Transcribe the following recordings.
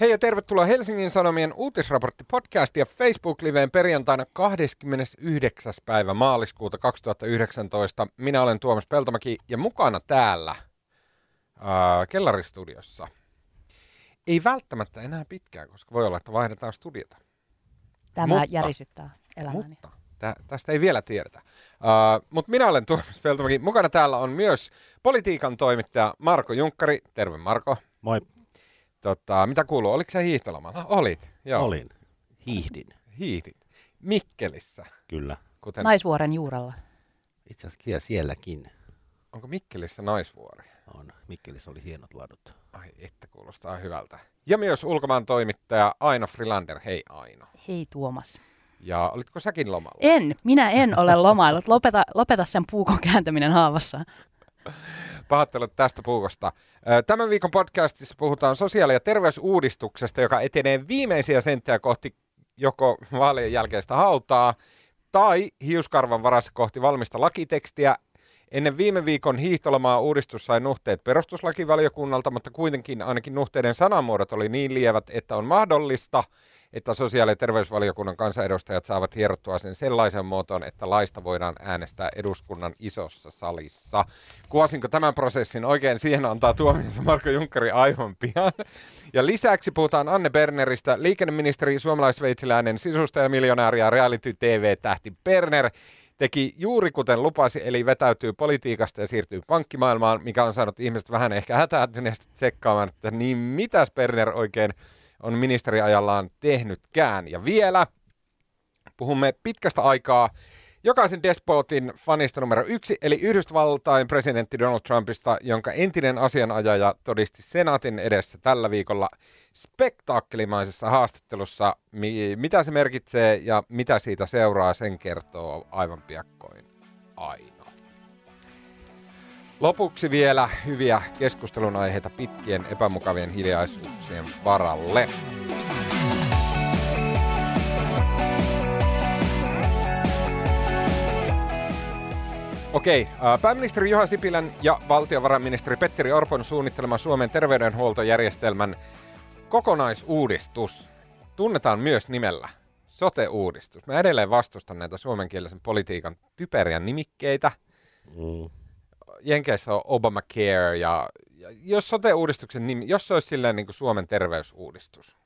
Hei ja tervetuloa Helsingin Sanomien uutisraportti podcast ja Facebook-liveen perjantaina 29. päivä maaliskuuta 2019. Minä olen Tuomas Peltomäki ja mukana täällä ää, kellaristudiossa. Ei välttämättä enää pitkään, koska voi olla, että vaihdetaan studiota. Tämä mutta, järisyttää elämäni. Mutta tä, tästä ei vielä tiedetä. Uh, mutta minä olen Tuomas Peltomäki. Mukana täällä on myös politiikan toimittaja Marko Junkkari. Terve Marko. Moi. Tota, mitä kuuluu? Oliko se hiihtolomalla? Olit, joo. Olin. Hiihdin. Hiihdit. Mikkelissä. Kyllä. Kuten... Naisvuoren juurella. Itse asiassa sielläkin. Onko Mikkelissä naisvuori? On. Mikkelissä oli hienot ladut. Ai, että kuulostaa hyvältä. Ja myös ulkomaan toimittaja Aino Frilander. Hei Aino. Hei Tuomas. Ja olitko säkin lomalla? En, minä en ole lomaillut. Lopeta, lopeta sen puukon kääntäminen haavassa. Pahoittelut tästä puukosta. Tämän viikon podcastissa puhutaan sosiaali- ja terveysuudistuksesta, joka etenee viimeisiä senttejä kohti joko vaalien jälkeistä hautaa tai hiuskarvan varassa kohti valmista lakitekstiä. Ennen viime viikon hiihtolomaa uudistus sai nuhteet perustuslakivaliokunnalta, mutta kuitenkin ainakin nuhteiden sanamuodot oli niin lievät, että on mahdollista, että sosiaali- ja terveysvaliokunnan kansanedustajat saavat hierottua sen sellaisen muotoon, että laista voidaan äänestää eduskunnan isossa salissa. Kuvasinko tämän prosessin oikein? Siihen antaa tuomionsa Marko Junkkari aivan pian. Ja lisäksi puhutaan Anne Berneristä, liikenneministeri suomalaisveitsiläinen sisustajamiljonääri ja reality TV-tähti Berner teki juuri kuten lupasi, eli vetäytyy politiikasta ja siirtyy pankkimaailmaan, mikä on saanut ihmiset vähän ehkä hätääntyneesti tsekkaamaan, että niin mitäs Berner oikein on ministeriajallaan tehnytkään. Ja vielä puhumme pitkästä aikaa jokaisen despotin fanista numero yksi, eli Yhdysvaltain presidentti Donald Trumpista, jonka entinen asianajaja todisti senaatin edessä tällä viikolla spektaakkelimaisessa haastattelussa. Mitä se merkitsee ja mitä siitä seuraa, sen kertoo aivan piakkoin aina. Lopuksi vielä hyviä keskustelun aiheita pitkien epämukavien hiljaisuuksien varalle. Okei, pääministeri Juha Sipilän ja valtiovarainministeri Petteri Orpon suunnittelema Suomen terveydenhuoltojärjestelmän kokonaisuudistus tunnetaan myös nimellä sote-uudistus. Mä edelleen vastustan näitä suomenkielisen politiikan typeriä nimikkeitä. Mm. Jenkeissä on Obamacare ja, ja jos sote-uudistuksen nimi, jos se olisi silleen niin kuin Suomen terveysuudistus,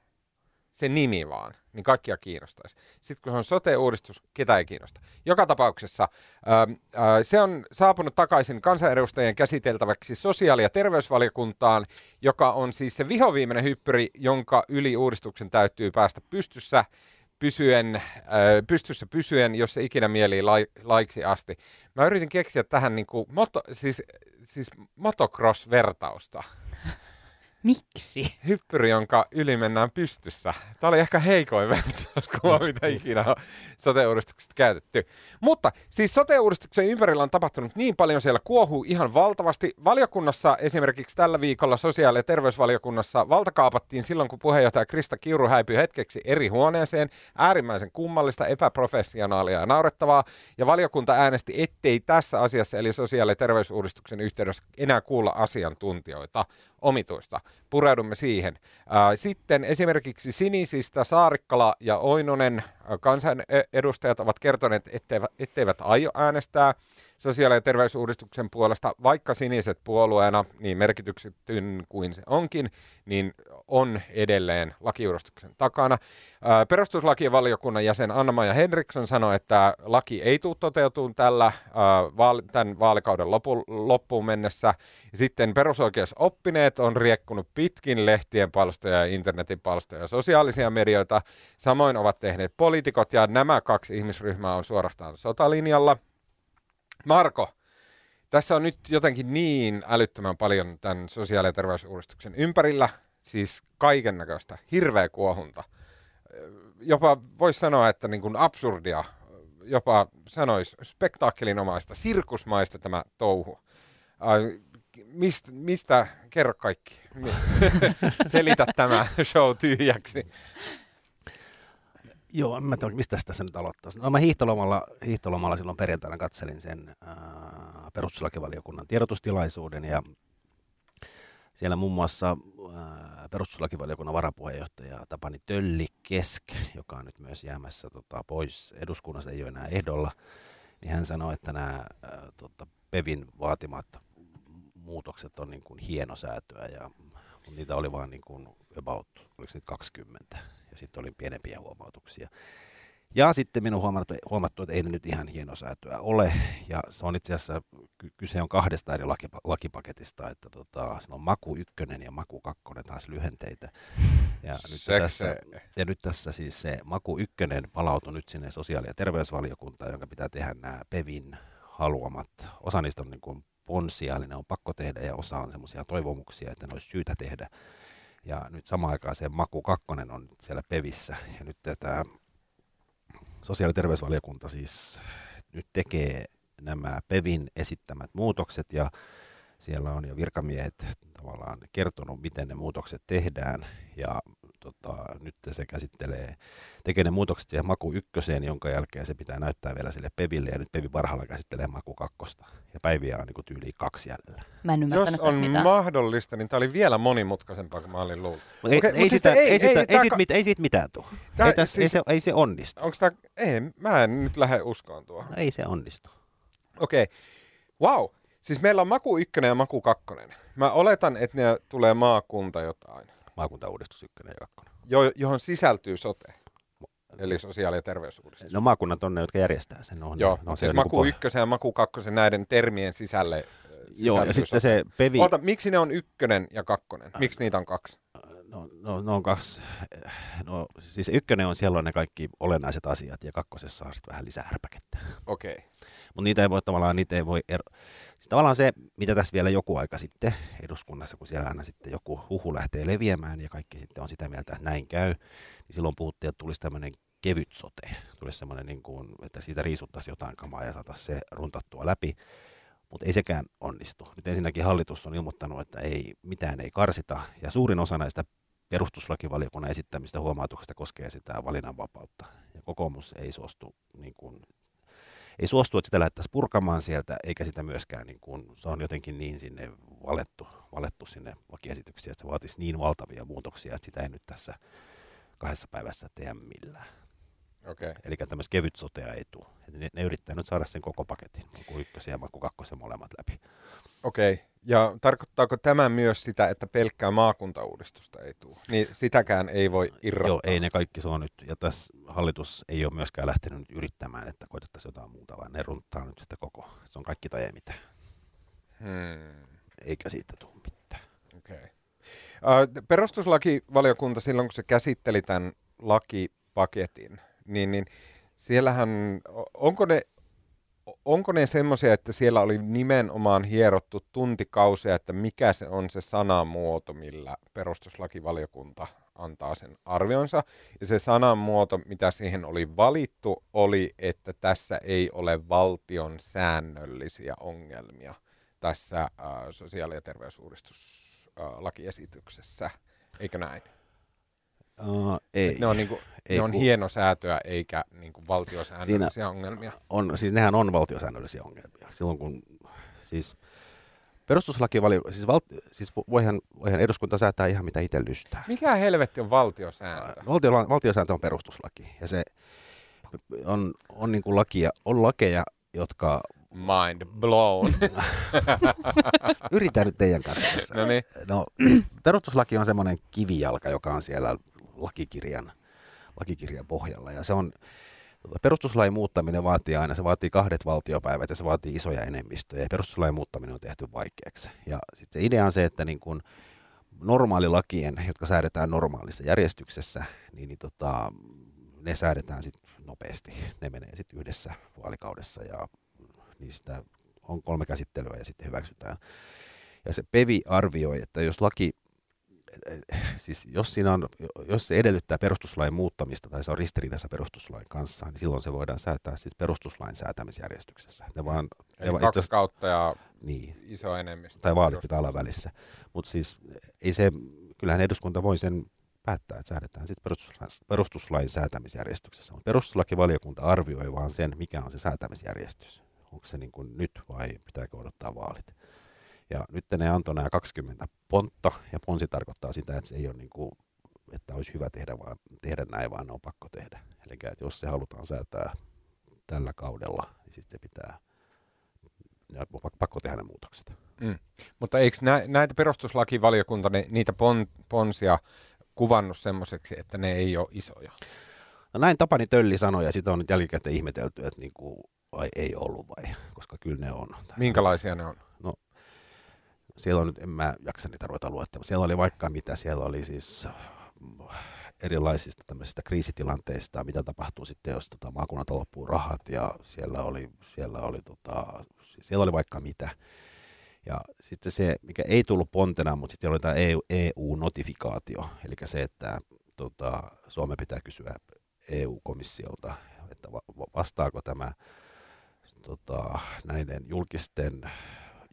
se nimi vaan, niin kaikkia kiinnostaisi. Sitten kun se on sote-uudistus, ketä ei kiinnosta. Joka tapauksessa ää, ää, se on saapunut takaisin kansanedustajien käsiteltäväksi sosiaali- ja terveysvaliokuntaan, joka on siis se vihoviimeinen hyppyri, jonka yli uudistuksen täytyy päästä pystyssä pysyen, äh, pystyssä pysyen, jos se ikinä mielii lai, laiksi asti. Mä yritin keksiä tähän niin kuin moto, siis, siis motocross-vertausta. Miksi? Hyppyri, jonka yli mennään pystyssä. Tämä oli ehkä heikoin vertauskuva, mitä ikinä on sote-uudistuksesta käytetty. Mutta siis sote-uudistuksen ympärillä on tapahtunut niin paljon, siellä kuohuu ihan valtavasti. Valiokunnassa esimerkiksi tällä viikolla sosiaali- ja terveysvaliokunnassa valtakaapattiin silloin, kun puheenjohtaja Krista Kiuru häipyi hetkeksi eri huoneeseen. Äärimmäisen kummallista, epäprofessionaalia ja naurettavaa. Ja valiokunta äänesti, ettei tässä asiassa, eli sosiaali- ja terveysuudistuksen yhteydessä enää kuulla asiantuntijoita omituista. Pureudumme siihen. Sitten esimerkiksi Sinisistä Saarikkala ja Oinonen kansanedustajat ovat kertoneet, etteivät, etteivät aio äänestää sosiaali- ja terveysuudistuksen puolesta, vaikka siniset puolueena, niin merkityksetyn kuin se onkin, niin on edelleen lakiuudistuksen takana. Perustuslakien valiokunnan jäsen Anna-Maja Henriksson sanoi, että laki ei tule toteutumaan tällä tämän vaalikauden loppuun mennessä. Sitten perusoikeusoppineet on riekkunut pitkin lehtien palstoja ja internetin palstoja ja sosiaalisia medioita. Samoin ovat tehneet poliitikot ja nämä kaksi ihmisryhmää on suorastaan sotalinjalla – Marko, tässä on nyt jotenkin niin älyttömän paljon tämän sosiaali- ja terveysuudistuksen ympärillä, siis kaiken näköistä, hirveä kuohunta. Jopa voisi sanoa, että niin kuin absurdia, jopa sanoisi spektaakkelinomaista, sirkusmaista tämä touhu. Mistä, mistä kerro kaikki? Selitä tämä show tyhjäksi. Joo, mä tiedä, mistä tässä nyt aloittaa. No mä hiihtolomalla, hiihtolomalla silloin perjantaina katselin sen ää, perustuslakivaliokunnan tiedotustilaisuuden ja Siellä muun muassa perustuslakivaliokunnan varapuheenjohtaja Tapani Tölli Kesk, joka on nyt myös jäämässä tota, pois eduskunnasta, ei ole enää ehdolla, niin hän sanoi, että nämä ää, tota, PEVin vaatimat muutokset on niin kuin hienosäätöä ja niitä oli vain niin kuin about, oliko se 20 ja sitten oli pienempiä huomautuksia. Ja sitten minun huomattu, huomattu, että ei ne nyt ihan hienosäätöä ole. Ja se on itse asiassa, kyse on kahdesta eri lakipaketista, että tota, se on Maku 1 ja Maku 2 taas lyhenteitä. Ja nyt, tässä, ja nyt tässä siis se Maku 1 palautui nyt sinne sosiaali- ja terveysvaliokuntaan, jonka pitää tehdä nämä PEVin haluamat. Osa niistä on niin kuin ponsia, eli ne on pakko tehdä, ja osa on semmoisia toivomuksia, että ne olisi syytä tehdä. Ja nyt samaan aikaan se Maku 2 on siellä PEVissä, ja nyt tämä sosiaali- ja terveysvaliokunta siis nyt tekee nämä PEVin esittämät muutokset. Ja siellä on jo virkamiehet tavallaan kertonut, miten ne muutokset tehdään. Ja tota, nyt se käsittelee, tekee ne muutokset siihen maku ykköseen, jonka jälkeen se pitää näyttää vielä sille Peville ja nyt Pevi parhaalla käsittelee maku kakkosta ja päiviä on niin tyyli kaksi jäljellä. Mä en Jos on mitään. mahdollista, niin tämä oli vielä monimutkaisempaa kuin mä olin luullut. Ei, okay, ei, sitä, ei, ei, ei, ei, siitä, mit, ei siitä mitään tule. Tää, ei, täs, siis, ei, se, ei se onnistu. Onko tää, ei, mä en nyt lähde uskoon tuohon. No, ei se onnistu. Okei. Okay. Wow. Siis meillä on Maku 1 ja Maku 2. Mä oletan, että ne tulee maakunta jotain. Maakuntauudistus 1 ja 2. Jo, johon sisältyy sote. Eli sosiaali- ja terveysuudistus. No maakunnat on ne, jotka järjestää sen. On, Joo, no, siis Maku niin 1 ja Maku 2 näiden termien sisälle Joo, ja sitten se Pevi... Ota, miksi ne on ykkönen ja kakkonen? Miksi niitä on kaksi? No, no, no on kaksi. No, siis ykkönen on siellä on ne kaikki olennaiset asiat ja kakkosessa on sitten vähän lisää ärpäkettä. Okei. Okay. Mutta niitä ei voi tavallaan, niitä ei voi ero... Siis tavallaan se, mitä tässä vielä joku aika sitten eduskunnassa, kun siellä aina sitten joku huhu lähtee leviämään ja kaikki sitten on sitä mieltä, että näin käy, niin silloin puhuttiin, että tulisi tämmöinen kevyt sote. Tulisi semmoinen, niin kuin, että siitä riisuttaisiin jotain kamaa ja saataisiin se runtattua läpi. Mutta ei sekään onnistu. Nyt ensinnäkin hallitus on ilmoittanut, että ei, mitään ei karsita, ja suurin osa näistä perustuslakivaliokunnan esittämistä huomautuksista koskee sitä valinnanvapautta. Ja kokoomus ei suostu, niin kuin, ei suostu, että sitä lähdettäisiin purkamaan sieltä, eikä sitä myöskään, niin kuin, se on jotenkin niin sinne valettu, valettu sinne lakiesityksiä, että se vaatisi niin valtavia muutoksia, että sitä ei nyt tässä kahdessa päivässä tehdä millään. Okay. Eli tämmöistä kevyt sotea ei tule. Ne, ne yrittää nyt saada sen koko paketin, maku ykkösen ja maku kakkosen molemmat läpi. Okei, okay. ja tarkoittaako tämä myös sitä, että pelkkää maakuntauudistusta ei tule? Niin sitäkään ei voi irrottaa? Joo, ei ne kaikki se on nyt, ja tässä hallitus ei ole myöskään lähtenyt nyt yrittämään, että koitettaisiin jotain muuta, vaan ne runttaa nyt sitä koko. Se on kaikki tai ei mitään. Hmm. Eikä siitä tule mitään. Okei. Okay. Uh, perustuslakivaliokunta silloin, kun se käsitteli tämän lakipaketin, niin, niin siellähän, onko ne, onko ne semmoisia, että siellä oli nimenomaan hierottu tuntikausia, että mikä se on se sanamuoto, millä perustuslakivaliokunta antaa sen arvionsa. Ja se sanamuoto, mitä siihen oli valittu, oli, että tässä ei ole valtion säännöllisiä ongelmia tässä äh, sosiaali- ja terveysuudistuslakiesityksessä. Äh, Eikö näin? Uh, ei. Ne on, niinku, ei, ne on kun... hienosäätöä eikä niinku valtiosäännöllisiä Siinä ongelmia. On, siis nehän on valtiosäännöllisiä ongelmia. Silloin kun siis perustuslaki, siis, val, siis voihan, voihan eduskunta säätää ihan mitä itse lystää. Mikä helvetti on valtiosääntö? Valtio, valtiosääntö on perustuslaki ja se on, on, niin kuin lakia, on lakeja, jotka mind blown. Yritän nyt teidän kanssa tässä. No, niin. no siis perustuslaki on semmoinen kivijalka, joka on siellä lakikirjan, lakikirjan pohjalla. Ja se on, perustuslain muuttaminen vaatii aina, se vaatii kahdet valtiopäivät ja se vaatii isoja enemmistöjä. Ja perustuslain muuttaminen on tehty vaikeaksi. Ja sitten se idea on se, että niin kun normaalilakien, jotka säädetään normaalissa järjestyksessä, niin, niin tota, ne säädetään sitten nopeasti. Ne menee sitten yhdessä vaalikaudessa ja niistä on kolme käsittelyä ja sitten hyväksytään. Ja se PEVI arvioi, että jos laki siis jos, siinä on, jos se edellyttää perustuslain muuttamista tai se on ristiriidassa perustuslain kanssa, niin silloin se voidaan säätää siis perustuslain säätämisjärjestyksessä. Ne vaan, Eli ne kaksi kautta ja niin, iso enemmistö. Tai vaalit pitää olla välissä. Mutta siis ei se, kyllähän eduskunta voi sen päättää, että säädetään sitten perustuslain, perustuslain säätämisjärjestyksessä. Mutta perustuslakivaliokunta arvioi vaan sen, mikä on se säätämisjärjestys. Onko se niin kuin nyt vai pitääkö odottaa vaalit. Ja nyt ne antoi nämä 20 pontta, ja ponsi tarkoittaa sitä, että se ei ole niin kuin, että olisi hyvä tehdä, vaan tehdä näin, vaan ne on pakko tehdä. Eli että jos se halutaan säätää tällä kaudella, niin sitten se pitää, on pakko tehdä ne muutokset. Mm. Mutta eikö nä, näitä perustuslakivaliokunta, ne, niitä pon, ponsia kuvannut semmoiseksi, että ne ei ole isoja? No näin Tapani Tölli sanoi, ja sitä on nyt jälkikäteen ihmetelty, että niin kuin, vai ei ollut vai, koska kyllä ne on. Minkälaisia ne on? Siellä on nyt, en mä jaksa niitä ruveta luettamaan, siellä oli vaikka mitä, siellä oli siis erilaisista tämmöisistä kriisitilanteista, mitä tapahtuu sitten, jos tota, maakunnat loppuu rahat, ja siellä oli, siellä oli, tota, siellä oli vaikka mitä. Ja sitten se, mikä ei tullut pontena, mutta sitten oli tämä EU, EU-notifikaatio, eli se, että tota, Suomen pitää kysyä EU-komissiolta, että vastaako tämä tota, näiden julkisten,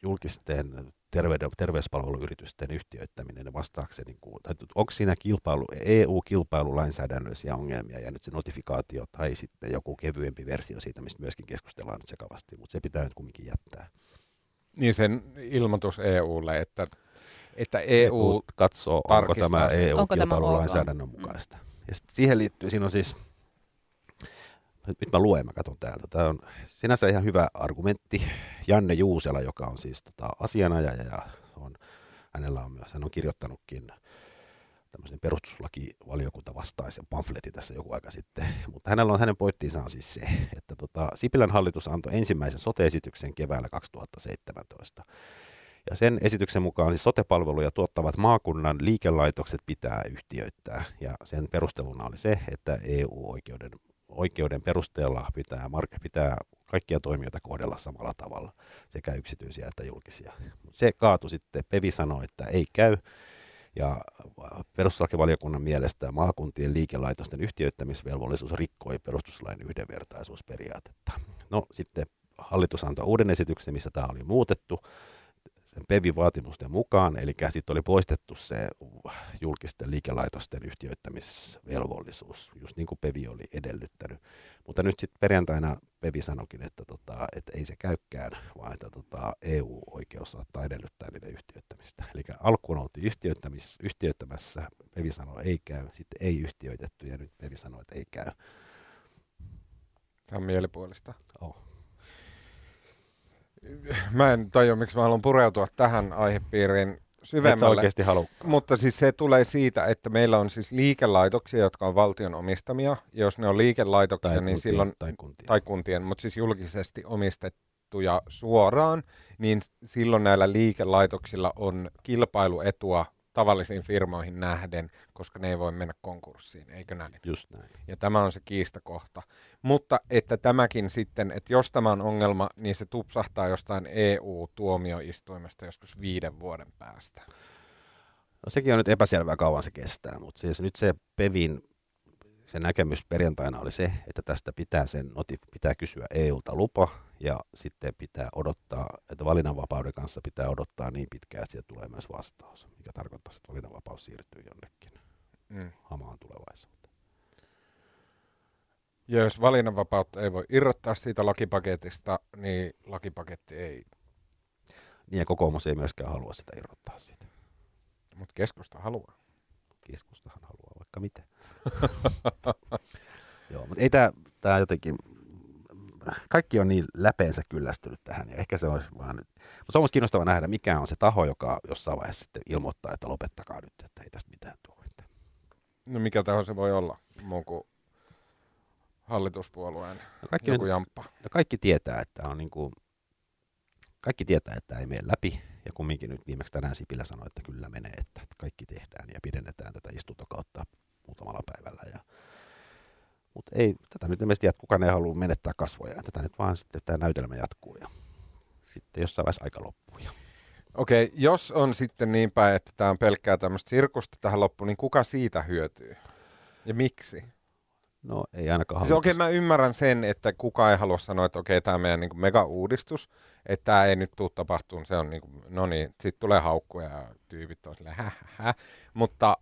julkisten terveyden, terveyspalveluyritysten yhtiöittäminen, vastaako se, niin kuin, onko siinä kilpailu, EU-kilpailulainsäädännöllisiä ongelmia ja nyt se notifikaatio tai sitten joku kevyempi versio siitä, mistä myöskin keskustellaan nyt sekavasti, mutta se pitää nyt kumminkin jättää. Niin sen ilmoitus EUlle, että, että EU, EU katsoo, onko tämä EU-kilpailulainsäädännön mm. mukaista. Ja siihen liittyy, siinä on siis, nyt mä luen, mä katson täältä. Tämä on sinänsä ihan hyvä argumentti. Janne Juusela, joka on siis tota, asianajaja ja on, hänellä on myös, hän on kirjoittanutkin tämmöisen perustuslakivaliokunta vastaisen pamfletin tässä joku aika sitten. Mutta hänellä on hänen pointtiinsa on siis se, että tota, Sipilän hallitus antoi ensimmäisen sote-esityksen keväällä 2017. Ja sen esityksen mukaan siis sotepalveluja tuottavat maakunnan liikelaitokset pitää yhtiöittää. Ja sen perusteluna oli se, että EU-oikeuden oikeuden perusteella pitää, pitää kaikkia toimijoita kohdella samalla tavalla, sekä yksityisiä että julkisia. Se kaatui sitten, Pevi sanoi, että ei käy, ja perustuslakivaliokunnan mielestä maakuntien liikelaitosten yhtiöittämisvelvollisuus rikkoi perustuslain yhdenvertaisuusperiaatetta. No sitten hallitus antoi uuden esityksen, missä tämä oli muutettu, PEVI-vaatimusten mukaan, eli sitten oli poistettu se julkisten liikelaitosten yhtiöittämisvelvollisuus, just niin kuin PEVI oli edellyttänyt. Mutta nyt sitten perjantaina PEVI sanoikin, että, tota, että ei se käykään, vaan että tota, EU-oikeus saattaa edellyttää niiden yhtiöittämistä. Eli alkuun oltiin yhtiöittämässä, PEVI sanoi ei käy, sitten ei yhtiöitetty ja nyt PEVI sanoi, että ei käy. Tämä on mielipuolista. Oh mä en tajua, miksi mä haluan pureutua tähän aihepiiriin syvemmälle. Et oikeasti halua. Mutta siis se tulee siitä, että meillä on siis liikelaitoksia, jotka on valtion omistamia. Jos ne on liikelaitoksia, tai niin kuntien, silloin... Tai kuntien. Tai kuntien, mutta siis julkisesti omistettuja suoraan, niin silloin näillä liikelaitoksilla on kilpailuetua tavallisiin firmoihin nähden, koska ne ei voi mennä konkurssiin, eikö näin? Just näin. Ja tämä on se kiistakohta. Mutta että tämäkin sitten, että jos tämä on ongelma, niin se tupsahtaa jostain EU-tuomioistuimesta joskus viiden vuoden päästä. No sekin on nyt epäselvää kauan se kestää, mutta siis nyt se Pevin se näkemys perjantaina oli se, että tästä pitää, sen notif- pitää kysyä EUlta lupa ja sitten pitää odottaa, että valinnanvapauden kanssa pitää odottaa niin pitkään, että sieltä tulee myös vastaus, mikä tarkoittaa, että valinnanvapaus siirtyy jonnekin mm. hamaan tulevaisuuteen. Ja jos valinnanvapautta ei voi irrottaa siitä lakipaketista, niin lakipaketti ei. Niin ja kokoomus ei myöskään halua sitä irrottaa siitä. Mutta keskusta haluaa. Keskustahan haluaa vaikka mitä. Joo, mutta ei tämä jotenkin, kaikki on niin läpeensä kyllästynyt tähän, ja ehkä se olisi vaan nyt, mutta se on kiinnostava nähdä, mikä on se taho, joka jossain vaiheessa sitten ilmoittaa, että lopettakaa nyt, että ei tästä mitään tule. No mikä taho se voi olla, muu kuin hallituspuolueen no kaikki joku jamppa? No kaikki tietää, että on niin kuin, kaikki tietää, että ei mene läpi, ja kumminkin nyt viimeksi tänään Sipilä sanoi, että kyllä menee, että kaikki tehdään ja pidennetään tätä istuntokautta muutamalla päivällä. Ja, mutta ei, tätä nyt ilmeisesti että kukaan ei halua menettää kasvoja. Tätä nyt vaan sitten tämä näytelmä jatkuu ja sitten jossain vaiheessa aika loppuu. Ja. Okei, jos on sitten niin päin, että tämä on pelkkää tämmöistä sirkusta tähän loppuun, niin kuka siitä hyötyy? Ja miksi? No ei ainakaan siis Okei, okay, mä ymmärrän sen, että kukaan ei halua sanoa, että okei, okay, tämä meidän niin mega-uudistus, että tämä ei nyt tule tapahtumaan, se on niin kuin, no niin, sitten tulee haukkuja ja tyypit on silleen, hä, hä, hä. Mutta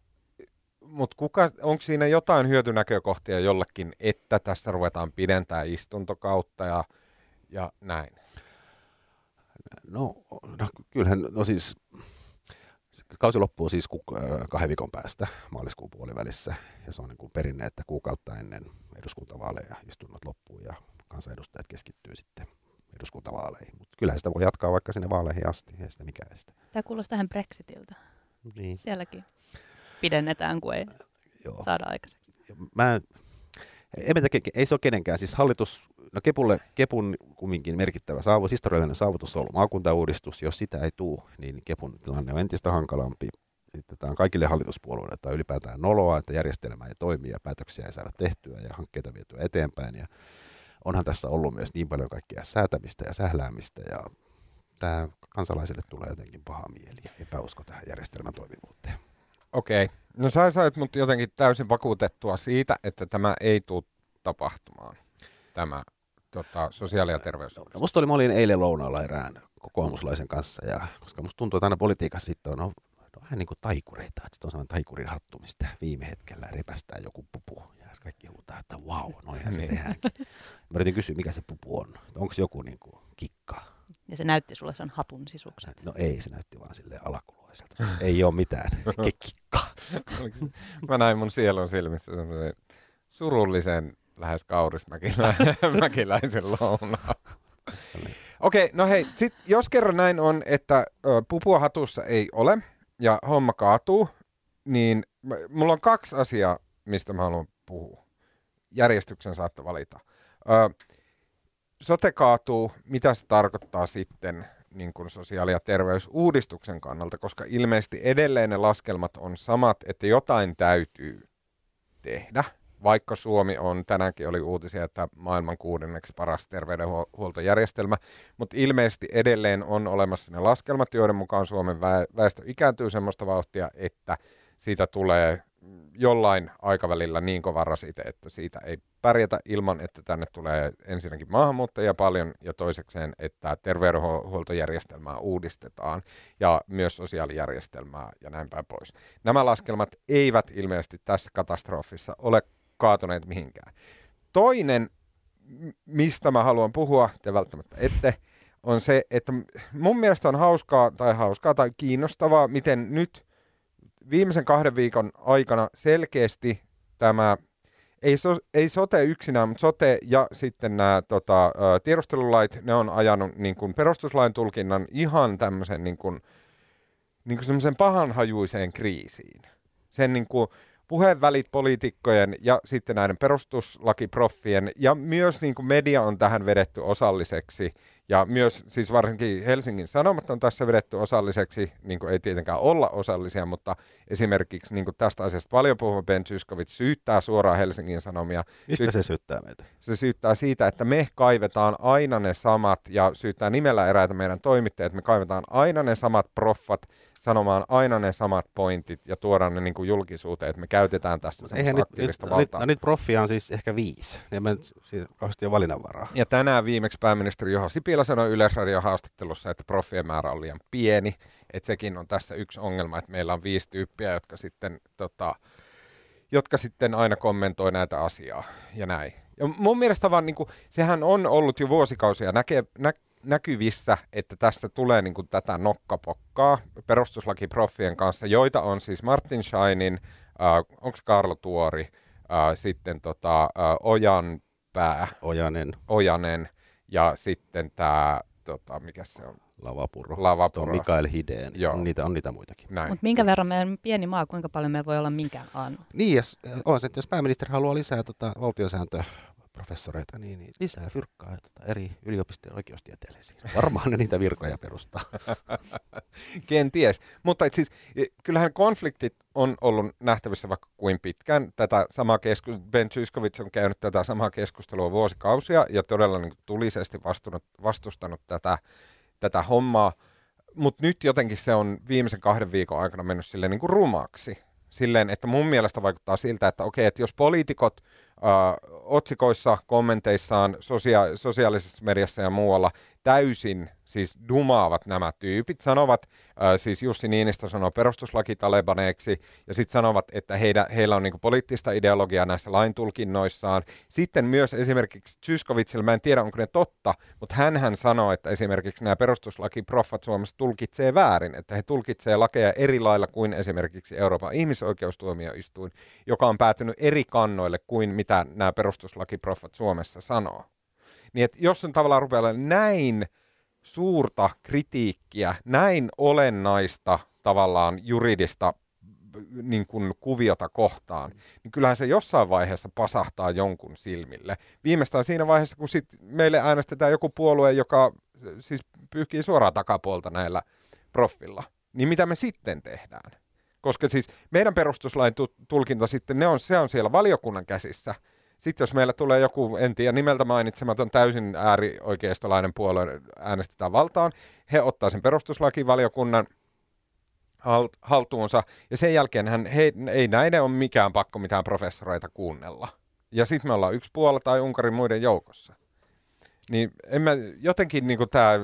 mutta kuka, onko siinä jotain hyötynäkökohtia jollekin, että tässä ruvetaan pidentää istuntokautta ja, ja näin? No, no kyllähän, no siis kausi loppuu siis kahden viikon päästä maaliskuun puolivälissä ja se on niin kuin perinne, että kuukautta ennen eduskuntavaaleja istunnot loppuu ja kansanedustajat keskittyy sitten eduskuntavaaleihin. Mutta kyllähän sitä voi jatkaa vaikka sinne vaaleihin asti, ei sitä mikään sitä. Tämä kuulostaa tähän Brexitiltä. Niin. Sielläkin pidennetään, kun ei Joo. saada aikaiseksi. Mä, ei, ei se ole kenenkään. Siis hallitus, no Kepulle, Kepun kumminkin merkittävä saavutus, historiallinen saavutus on ollut maakuntauudistus. Jos sitä ei tule, niin Kepun tilanne on entistä hankalampi. Sitten tämä on kaikille hallituspuolueille, että ylipäätään noloa, että järjestelmä ei toimi ja päätöksiä ei saada tehtyä ja hankkeita vietyä eteenpäin. Ja onhan tässä ollut myös niin paljon kaikkea säätämistä ja sähläämistä ja tämä kansalaisille tulee jotenkin paha mieli ja epäusko tähän järjestelmän toimivuuteen. Okei. No sä sait mut jotenkin täysin vakuutettua siitä, että tämä ei tule tapahtumaan, tämä tota, sosiaali- ja terveys. No, musta oli, mä olin eilen lounaalla erään kokoomuslaisen kanssa, ja koska musta tuntuu, että aina politiikassa sitten on, no, no vähän niin kuin taikureita, että sitten on sellainen taikurin hattu, mistä viime hetkellä repästää joku pupu, ja kaikki huutaa, että vau, wow, noinhan se niin. tehdäänkin. Mä yritin kysyä, mikä se pupu on, onko joku niin kuin kikka. Ja se näytti sulle sen hatun sisukset. No ei, se näytti vaan sille alakuluiselta. ei ole mitään kikka. Mä näin mun sielun silmissä semmoisen surullisen lähes kaurismäkiläisen lounaan. Okei, okay, no hei, sit, jos kerran näin on, että ö, pupua hatussa ei ole ja homma kaatuu, niin mulla on kaksi asiaa, mistä mä haluan puhua. Järjestyksen saatte valita. Ö, sote kaatuu, mitä se tarkoittaa sitten niin kuin sosiaali- ja terveysuudistuksen kannalta, koska ilmeisesti edelleen ne laskelmat on samat, että jotain täytyy tehdä, vaikka Suomi on, tänäänkin oli uutisia, että maailman kuudenneksi paras terveydenhuoltojärjestelmä, mutta ilmeisesti edelleen on olemassa ne laskelmat, joiden mukaan Suomen väestö ikääntyy semmoista vauhtia, että siitä tulee jollain aikavälillä niin kova rasite, että siitä ei pärjätä ilman, että tänne tulee ensinnäkin maahanmuuttajia paljon ja toisekseen, että terveydenhuoltojärjestelmää uudistetaan ja myös sosiaalijärjestelmää ja näin päin pois. Nämä laskelmat eivät ilmeisesti tässä katastrofissa ole kaatuneet mihinkään. Toinen, mistä mä haluan puhua, te välttämättä ette, on se, että mun mielestä on hauskaa tai hauskaa tai kiinnostavaa, miten nyt viimeisen kahden viikon aikana selkeästi tämä ei, so, ei sote yksinään, mutta sote ja sitten nämä tota, tiedustelulait, ne on ajanut niin kuin perustuslain tulkinnan ihan tämmöisen niin kuin, niin kuin pahanhajuiseen kriisiin. Sen niin kuin, puheenvälit poliitikkojen ja sitten näiden perustuslakiproffien ja myös niin kuin media on tähän vedetty osalliseksi ja myös siis varsinkin Helsingin Sanomat on tässä vedetty osalliseksi, niin kuin ei tietenkään olla osallisia, mutta esimerkiksi niin kuin tästä asiasta paljon puhuva Ben Zyskowicz syyttää suoraan Helsingin Sanomia. Mistä se syyttää meitä? Se syyttää siitä, että me kaivetaan aina ne samat ja syyttää nimellä eräitä meidän toimittajat, me kaivetaan aina ne samat proffat sanomaan aina ne samat pointit ja tuodaan ne niin kuin julkisuuteen, että me käytetään tässä Eihän aktiivista nyt, valtaa. Nyt, no nyt proffia on siis ehkä viisi, ja me siitä kauheasti valinnanvaraa. Ja tänään viimeksi pääministeri Juha Sipilä sanoi Yleisradion haastattelussa, että proffien määrä on liian pieni, että sekin on tässä yksi ongelma, että meillä on viisi tyyppiä, jotka sitten, tota, jotka sitten aina kommentoi näitä asiaa ja näin. Ja mun mielestä vaan, niin kuin, sehän on ollut jo vuosikausia näke, nä, näkyvissä, että tässä tulee niin kuin tätä nokkapokkaa perustuslakiproffien kanssa, joita on siis Martin Scheinin, äh, onko Karlo Tuori, äh, sitten tota, äh, Ojan pää, Ojanen. Ojanen ja sitten tämä, tota, mikä se on? Lavapuro. Lavapuro. Mikael Hideen. Joo. On, niitä, on niitä muitakin. Mutta minkä verran meidän pieni maa, kuinka paljon meillä voi olla minkään aanu? Niin, jos, on se, että jos pääministeri haluaa lisää tota, valtiosääntöä professoreita, niin, niin lisää fyrkkaa tota, eri yliopistojen oikeustieteellisiin. Varmaan ne niitä virkoja perustaa. Kenties. Mutta siis, kyllähän konfliktit on ollut nähtävissä vaikka kuin pitkään. Tätä samaa kesku- ben Zyskowicz on käynyt tätä samaa keskustelua vuosikausia ja todella niin tulisesti vastunut, vastustanut tätä, tätä hommaa. Mutta nyt jotenkin se on viimeisen kahden viikon aikana mennyt silleen niin kuin rumaksi silleen, että mun mielestä vaikuttaa siltä, että okei, että jos poliitikot otsikoissa, kommenteissaan, sosia- sosiaalisessa mediassa ja muualla täysin siis dumaavat nämä tyypit, sanovat, äh, siis Jussi Niinistö sanoo perustuslakitalebaneeksi, ja sitten sanovat, että heidän, heillä on niinku poliittista ideologiaa näissä laintulkinnoissaan. Sitten myös esimerkiksi Zyskovitsilla, mä en tiedä onko ne totta, mutta hän hän sanoo, että esimerkiksi nämä perustuslakiproffat Suomessa tulkitsee väärin, että he tulkitsee lakeja eri lailla kuin esimerkiksi Euroopan ihmisoikeustuomioistuin, joka on päätynyt eri kannoille kuin mitä nämä perustuslakiproffat Suomessa sanoo. Niin että jos on tavallaan rupeaa näin suurta kritiikkiä, näin olennaista tavallaan juridista niin kuin kuviota kohtaan, niin kyllähän se jossain vaiheessa pasahtaa jonkun silmille. Viimeistään siinä vaiheessa, kun sit meille äänestetään joku puolue, joka siis pyyhkii suoraan takapuolta näillä proffilla, niin mitä me sitten tehdään? Koska siis meidän perustuslain tulkinta sitten, ne on, se on siellä valiokunnan käsissä – sitten jos meillä tulee joku, en tiedä, nimeltä mainitsematon täysin äärioikeistolainen puolue äänestetään valtaan, he ottaa sen perustuslakivaliokunnan haltuunsa, ja sen jälkeen hän, he, ei näiden ole mikään pakko mitään professoreita kuunnella. Ja sitten me ollaan yksi puolella tai Unkarin muiden joukossa. Niin en mä, jotenkin niin tämä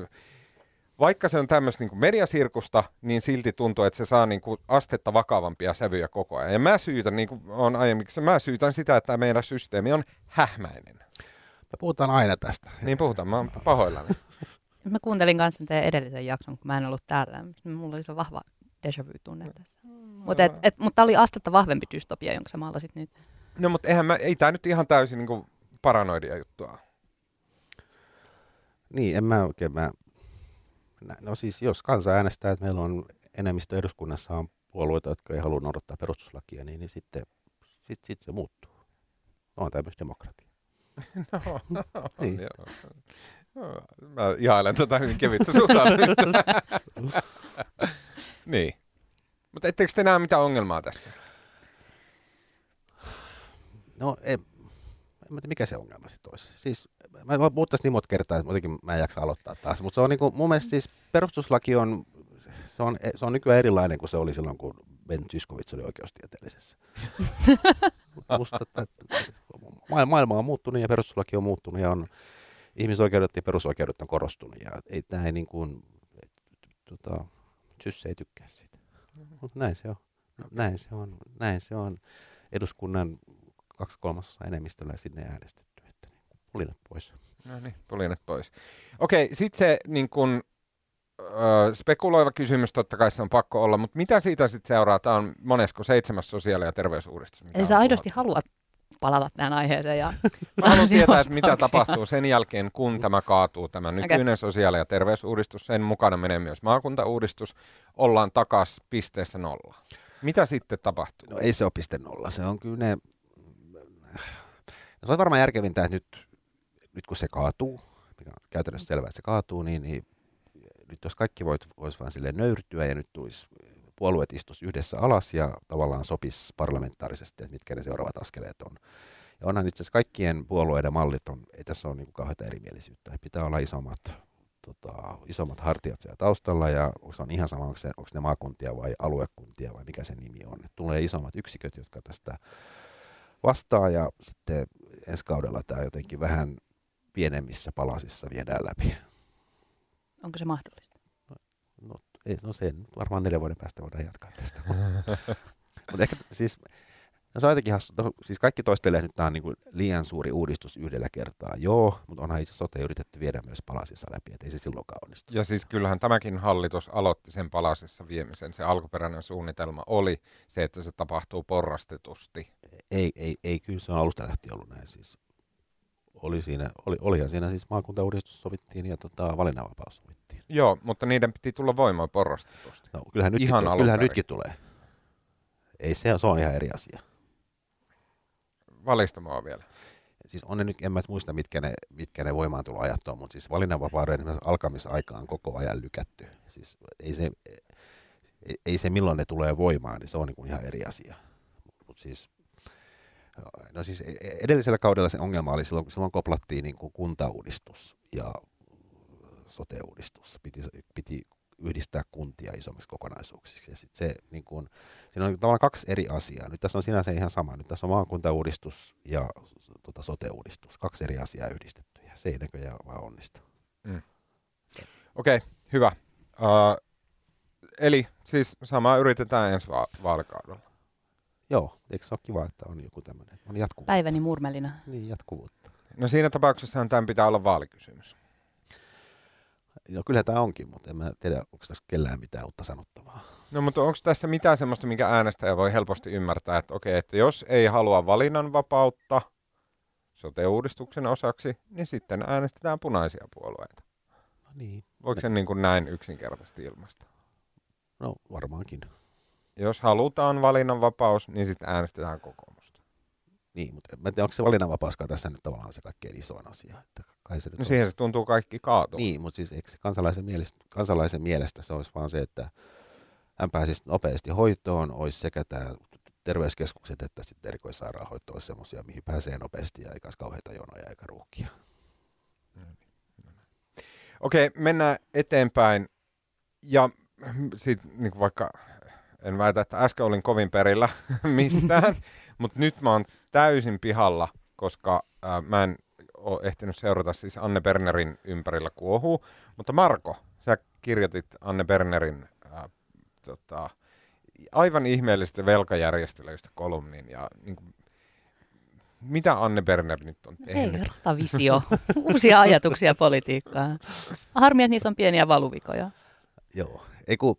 vaikka se on tämmöistä niin mediasirkusta, niin silti tuntuu, että se saa niin kuin astetta vakavampia sävyjä koko ajan. Ja mä syytän, niin kuin on aiemmin, mä syytän sitä, että tämä meidän systeemi on hähmäinen. Me puhutaan aina tästä. Niin puhutaan, mä oon pahoillani. Mä kuuntelin kanssa teidän edellisen jakson, kun mä en ollut täällä. Mulla oli se vahva déjà vu-tunne tässä. Mm. Mutta mut tämä oli astetta vahvempi dystopia, jonka sä maalasit nyt. No mutta eihän mä, ei tämä nyt ihan täysin niin kuin paranoidia juttua. Niin, en mä oikein, mä No siis jos kansa äänestää, että meillä on enemmistö eduskunnassa on puolueita, jotka ei halua noudattaa perustuslakia, niin, niin sitten sit, sit se muuttuu. On tämmöistä demokratia. no, no, niin. joo. No, mä ihailen tätä hyvin kevyttä suhtautumista. niin. Mutta etteikö te näe mitään ongelmaa tässä? No ei, en tiedä, mikä se ongelma sitten olisi. Siis, mä, puhuttaisiin niin monta kertaa, että jotenkin mä en jaksa aloittaa taas. Mutta se on niinku, mun mielestä siis perustuslaki on, se on, se on nykyään erilainen kuin se oli silloin, kun Ben Tyskovits oli oikeustieteellisessä. Musta, maailma on muuttunut ja perustuslaki on muuttunut ja on, ihmisoikeudet ja perusoikeudet on korostunut. Ja ei, tämä ei niin kuin, tota, Sysse ei tykkää siitä. Mutta näin se on. Näin se on. Näin se on. Eduskunnan kaksi kolmasosa enemmistöllä sinne äänestetty. Että niin, pulinet pois. No niin, pulinet pois. Okei, sitten se niin kun, ö, spekuloiva kysymys, totta kai se on pakko olla, mutta mitä siitä sitten seuraa? Tämä on monesko seitsemäs sosiaali- ja terveysuudistus. Eli sä aidosti haluat palata tähän aiheeseen. Ja Mä haluan tietää, että mitä tapahtuu sen jälkeen, kun tämä kaatuu, tämä nykyinen okay. sosiaali- ja terveysuudistus. Sen mukana menee myös maakuntauudistus. Ollaan takas pisteessä nolla. Mitä sitten tapahtuu? No ei se ole piste nolla. Se on kyllä ne se on varmaan järkevintä, että nyt, nyt kun se kaatuu, mikä on käytännössä selvää, että se kaatuu, niin, niin nyt jos kaikki voit, vois vaan sille nöyrtyä ja nyt tulisi puolueet istus yhdessä alas ja tavallaan sopisi parlamentaarisesti, että mitkä ne seuraavat askeleet on. Ja onhan itse asiassa kaikkien puolueiden mallit, on, ei tässä ole niin kauheita erimielisyyttä. Pitää olla isommat, tota, isommat hartiat siellä taustalla ja se on ihan sama, onko, se, onko ne maakuntia vai aluekuntia vai mikä se nimi on. Et tulee isommat yksiköt, jotka tästä vastaa ja sitten ensi kaudella tämä jotenkin vähän pienemmissä palasissa viedään läpi. Onko se mahdollista? No, no, ei, no sen varmaan neljän vuoden päästä voidaan jatkaa tästä. Mutta ehkä siis, no se on jotenkin hassu. No, siis kaikki toistelee nyt, tämä on niin kuin liian suuri uudistus yhdellä kertaa. Joo, mutta onhan itse sote yritetty viedä myös palasissa läpi, että ei se silloinkaan onnistu. Ja siis kyllähän tämäkin hallitus aloitti sen palasissa viemisen. Se alkuperäinen suunnitelma oli se, että se tapahtuu porrastetusti ei, ei, ei, kyllä se on alusta lähtien ollut näin. Siis oli siinä, oli, olihan siinä siis maakuntauudistus sovittiin ja tota, valinnanvapaus sovittiin. Joo, mutta niiden piti tulla voimaan porrastetusti. No, kyllähän, nytkin, ihan kyllähän nytkin tulee. Ei se, se on ihan eri asia. Valista mua vielä. Siis on ne nyt, en mä muista mitkä ne, mitkä ne voimaantuloajat on, mutta siis valinnanvapauden alkamisaika on koko ajan lykätty. Siis ei se, ei, ei se milloin ne tulee voimaan, niin se on niin kuin ihan eri asia. Mutta siis No siis e-, e-, edellisellä kaudella se ongelma oli silloin, kun silloin koplattiin niin kuin kuntauudistus ja sote-uudistus. Piti, piti yhdistää kuntia isommiksi kokonaisuuksiksi. Ja sit se, niin kun, siinä on tavallaan kaksi eri asiaa. Nyt tässä on sinänsä ihan sama. Nyt tässä on maakuntauudistus ja tota, sote-uudistus. Kaksi eri asiaa yhdistetty. Ja se ei näköjään vaan onnistu. Mm. Okei, hyvä. Uh, eli siis samaa yritetään ensi va- vaalikaudella. Joo, eikö se ole kiva, että on joku tämmöinen, on jatkuvuutta. Päiväni murmelina. Niin, jatkuvuutta. No siinä tapauksessa tämän pitää olla vaalikysymys. No kyllä tämä onkin, mutta en mä tiedä, onko tässä kellään mitään uutta sanottavaa. No mutta onko tässä mitään semmoista, minkä äänestäjä voi helposti ymmärtää, että okei, että jos ei halua valinnanvapautta sote-uudistuksen osaksi, niin sitten äänestetään punaisia puolueita. No niin, Voiko sen niin kuin näin yksinkertaisesti ilmaista? no varmaankin. Jos halutaan valinnanvapaus, niin sitten äänestetään kokoomusta. Niin, mutta en tiedä, onko se valinnanvapauskaan tässä nyt tavallaan se kaikkein isoin asia. Että kai se nyt No siihen se tuntuu kaikki kaatua. Niin, mutta siis eikö se kansalaisen mielestä, kansalaisen mielestä se olisi vaan se, että hän pääsisi nopeasti hoitoon, olisi sekä tämä terveyskeskukset että sitten erikoissairaanhoito olisi semmoisia, mihin pääsee nopeasti ja eikä olisi kauheita jonoja eikä ruuhkia. Okei, mennään eteenpäin. Ja sitten niin vaikka en väitä, että äsken olin kovin perillä mistään, mutta nyt mä oon täysin pihalla, koska ää, mä en ole ehtinyt seurata siis Anne Bernerin ympärillä kuohuu. Mutta Marko, sä kirjoitit Anne Bernerin ää, tota, aivan ihmeellisestä velkajärjestelyistä kolumnin. Ja niin kuin, mitä Anne Berner nyt on tehnyt? Hei, ratavisio. Uusia ajatuksia politiikkaan. Harmi, että niissä on pieniä valuvikoja. Joo, ei kun...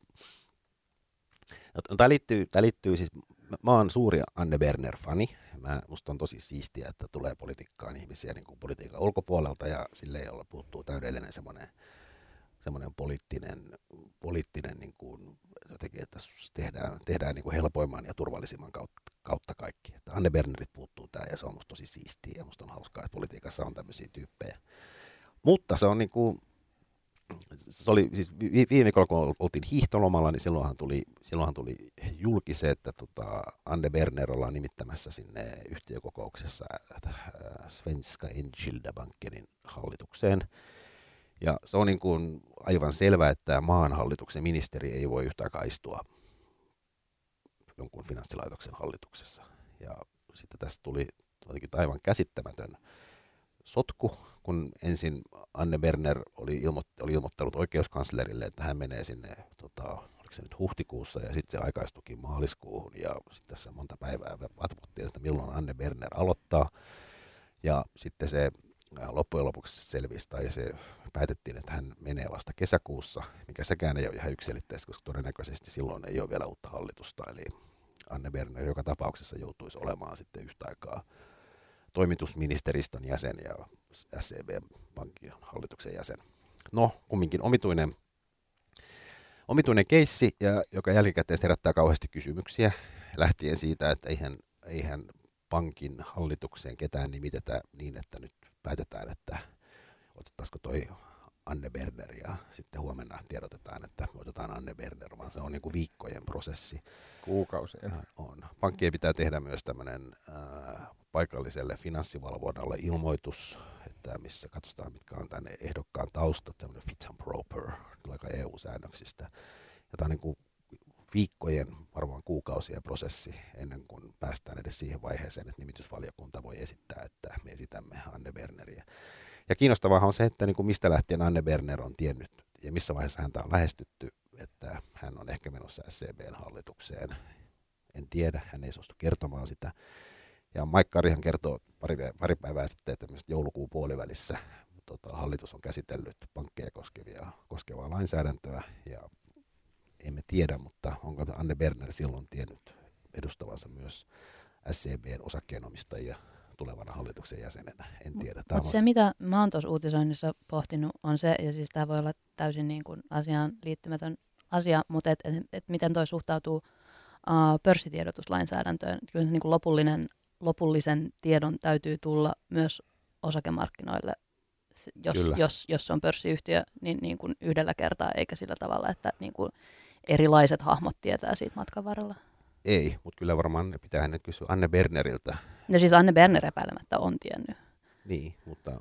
No, tämä liittyy, tää liittyy siis, mä, oon suuri Anne Berner-fani. Mä, musta on tosi siistiä, että tulee politiikkaan ihmisiä niin kuin politiikan ulkopuolelta ja sille ei olla puuttuu täydellinen semmoinen semmoinen poliittinen, poliittinen niin kuin, jotenkin, että tehdään, tehdään niin kuin helpoimman ja turvallisimman kautta, kautta kaikki. Että Anne Bernerit puuttuu tämä ja se on musta tosi siistiä ja musta on hauskaa, että politiikassa on tämmöisiä tyyppejä. Mutta se on niin kuin, se oli siis vi- vi- viime viikolla, kun oltiin hiihtolomalla, niin silloinhan tuli, silloinhan tuli julki se, että tota Anne Berner ollaan nimittämässä sinne yhtiökokouksessa äh, Svenska Enskilda Bankenin hallitukseen. Ja se on niin kuin aivan selvä, että maan hallituksen ministeri ei voi yhtä aikaa istua jonkun finanssilaitoksen hallituksessa. Ja sitten tästä tuli jotenkin aivan käsittämätön sotku, kun ensin Anne Berner oli, ilmo- oli ilmoittanut oikeuskanslerille, että hän menee sinne, tota, oliko se nyt huhtikuussa, ja sitten se aikaistukin maaliskuuhun, ja sitten tässä monta päivää vatvottiin, että milloin Anne Berner aloittaa, ja sitten se ää, loppujen lopuksi selvisi, tai se päätettiin, että hän menee vasta kesäkuussa, mikä sekään ei ole ihan yksilitteistä, koska todennäköisesti silloon ei ole vielä uutta hallitusta, eli Anne Berner joka tapauksessa joutuisi olemaan sitten yhtä aikaa toimitusministeristön jäsen ja SCB-pankin hallituksen jäsen. No, kumminkin omituinen, omituinen keissi, ja joka jälkikäteen herättää kauheasti kysymyksiä, lähtien siitä, että eihän, eihän pankin hallitukseen ketään nimitetä niin, että nyt päätetään, että otettaisiko toi Anne Berner ja sitten huomenna tiedotetaan, että otetaan Anne Berner, vaan se on niin kuin viikkojen prosessi. Kuukausien. On. Pankkien pitää tehdä myös tämmöinen äh, paikalliselle finanssivalvonnalle ilmoitus, että missä katsotaan, mitkä on tänne ehdokkaan taustat, tämmöinen fit and proper, aika EU-säännöksistä. Ja tämä on niin kuin viikkojen, varmaan kuukausien prosessi ennen kuin päästään edes siihen vaiheeseen, että nimitysvaliokunta voi esittää, että me esitämme Anne Berneriä. Ja kiinnostavaa on se, että niin kuin mistä lähtien Anne Berner on tiennyt ja missä vaiheessa häntä on lähestytty, että hän on ehkä menossa SCBn hallitukseen. En tiedä, hän ei suostu kertomaan sitä. Ja Mike Karihan kertoo pari, pari päivää sitten, että joulukuun puolivälissä tota, hallitus on käsitellyt pankkeja koskevia, koskevaa lainsäädäntöä ja emme tiedä, mutta onko Anne Berner silloin tiennyt edustavansa myös SCBn osakkeenomistajia tulevana hallituksen jäsenenä, en tiedä. Mutta se, mitä mä oon tuossa uutisoinnissa pohtinut, on se, ja siis tämä voi olla täysin niin kuin asiaan liittymätön asia, mutta et, et, et miten toi suhtautuu uh, pörssitiedotuslainsäädäntöön. Kyllä se niin kuin lopullinen, lopullisen tiedon täytyy tulla myös osakemarkkinoille, jos, Kyllä. jos, jos se on pörssiyhtiö, niin, niin kuin yhdellä kertaa, eikä sillä tavalla, että niin kuin erilaiset hahmot tietää siitä matkan varrella. Ei, mutta kyllä varmaan pitää hänet kysyä Anne Berneriltä. No siis Anne Berner epäilemättä on tiennyt. Niin, mutta,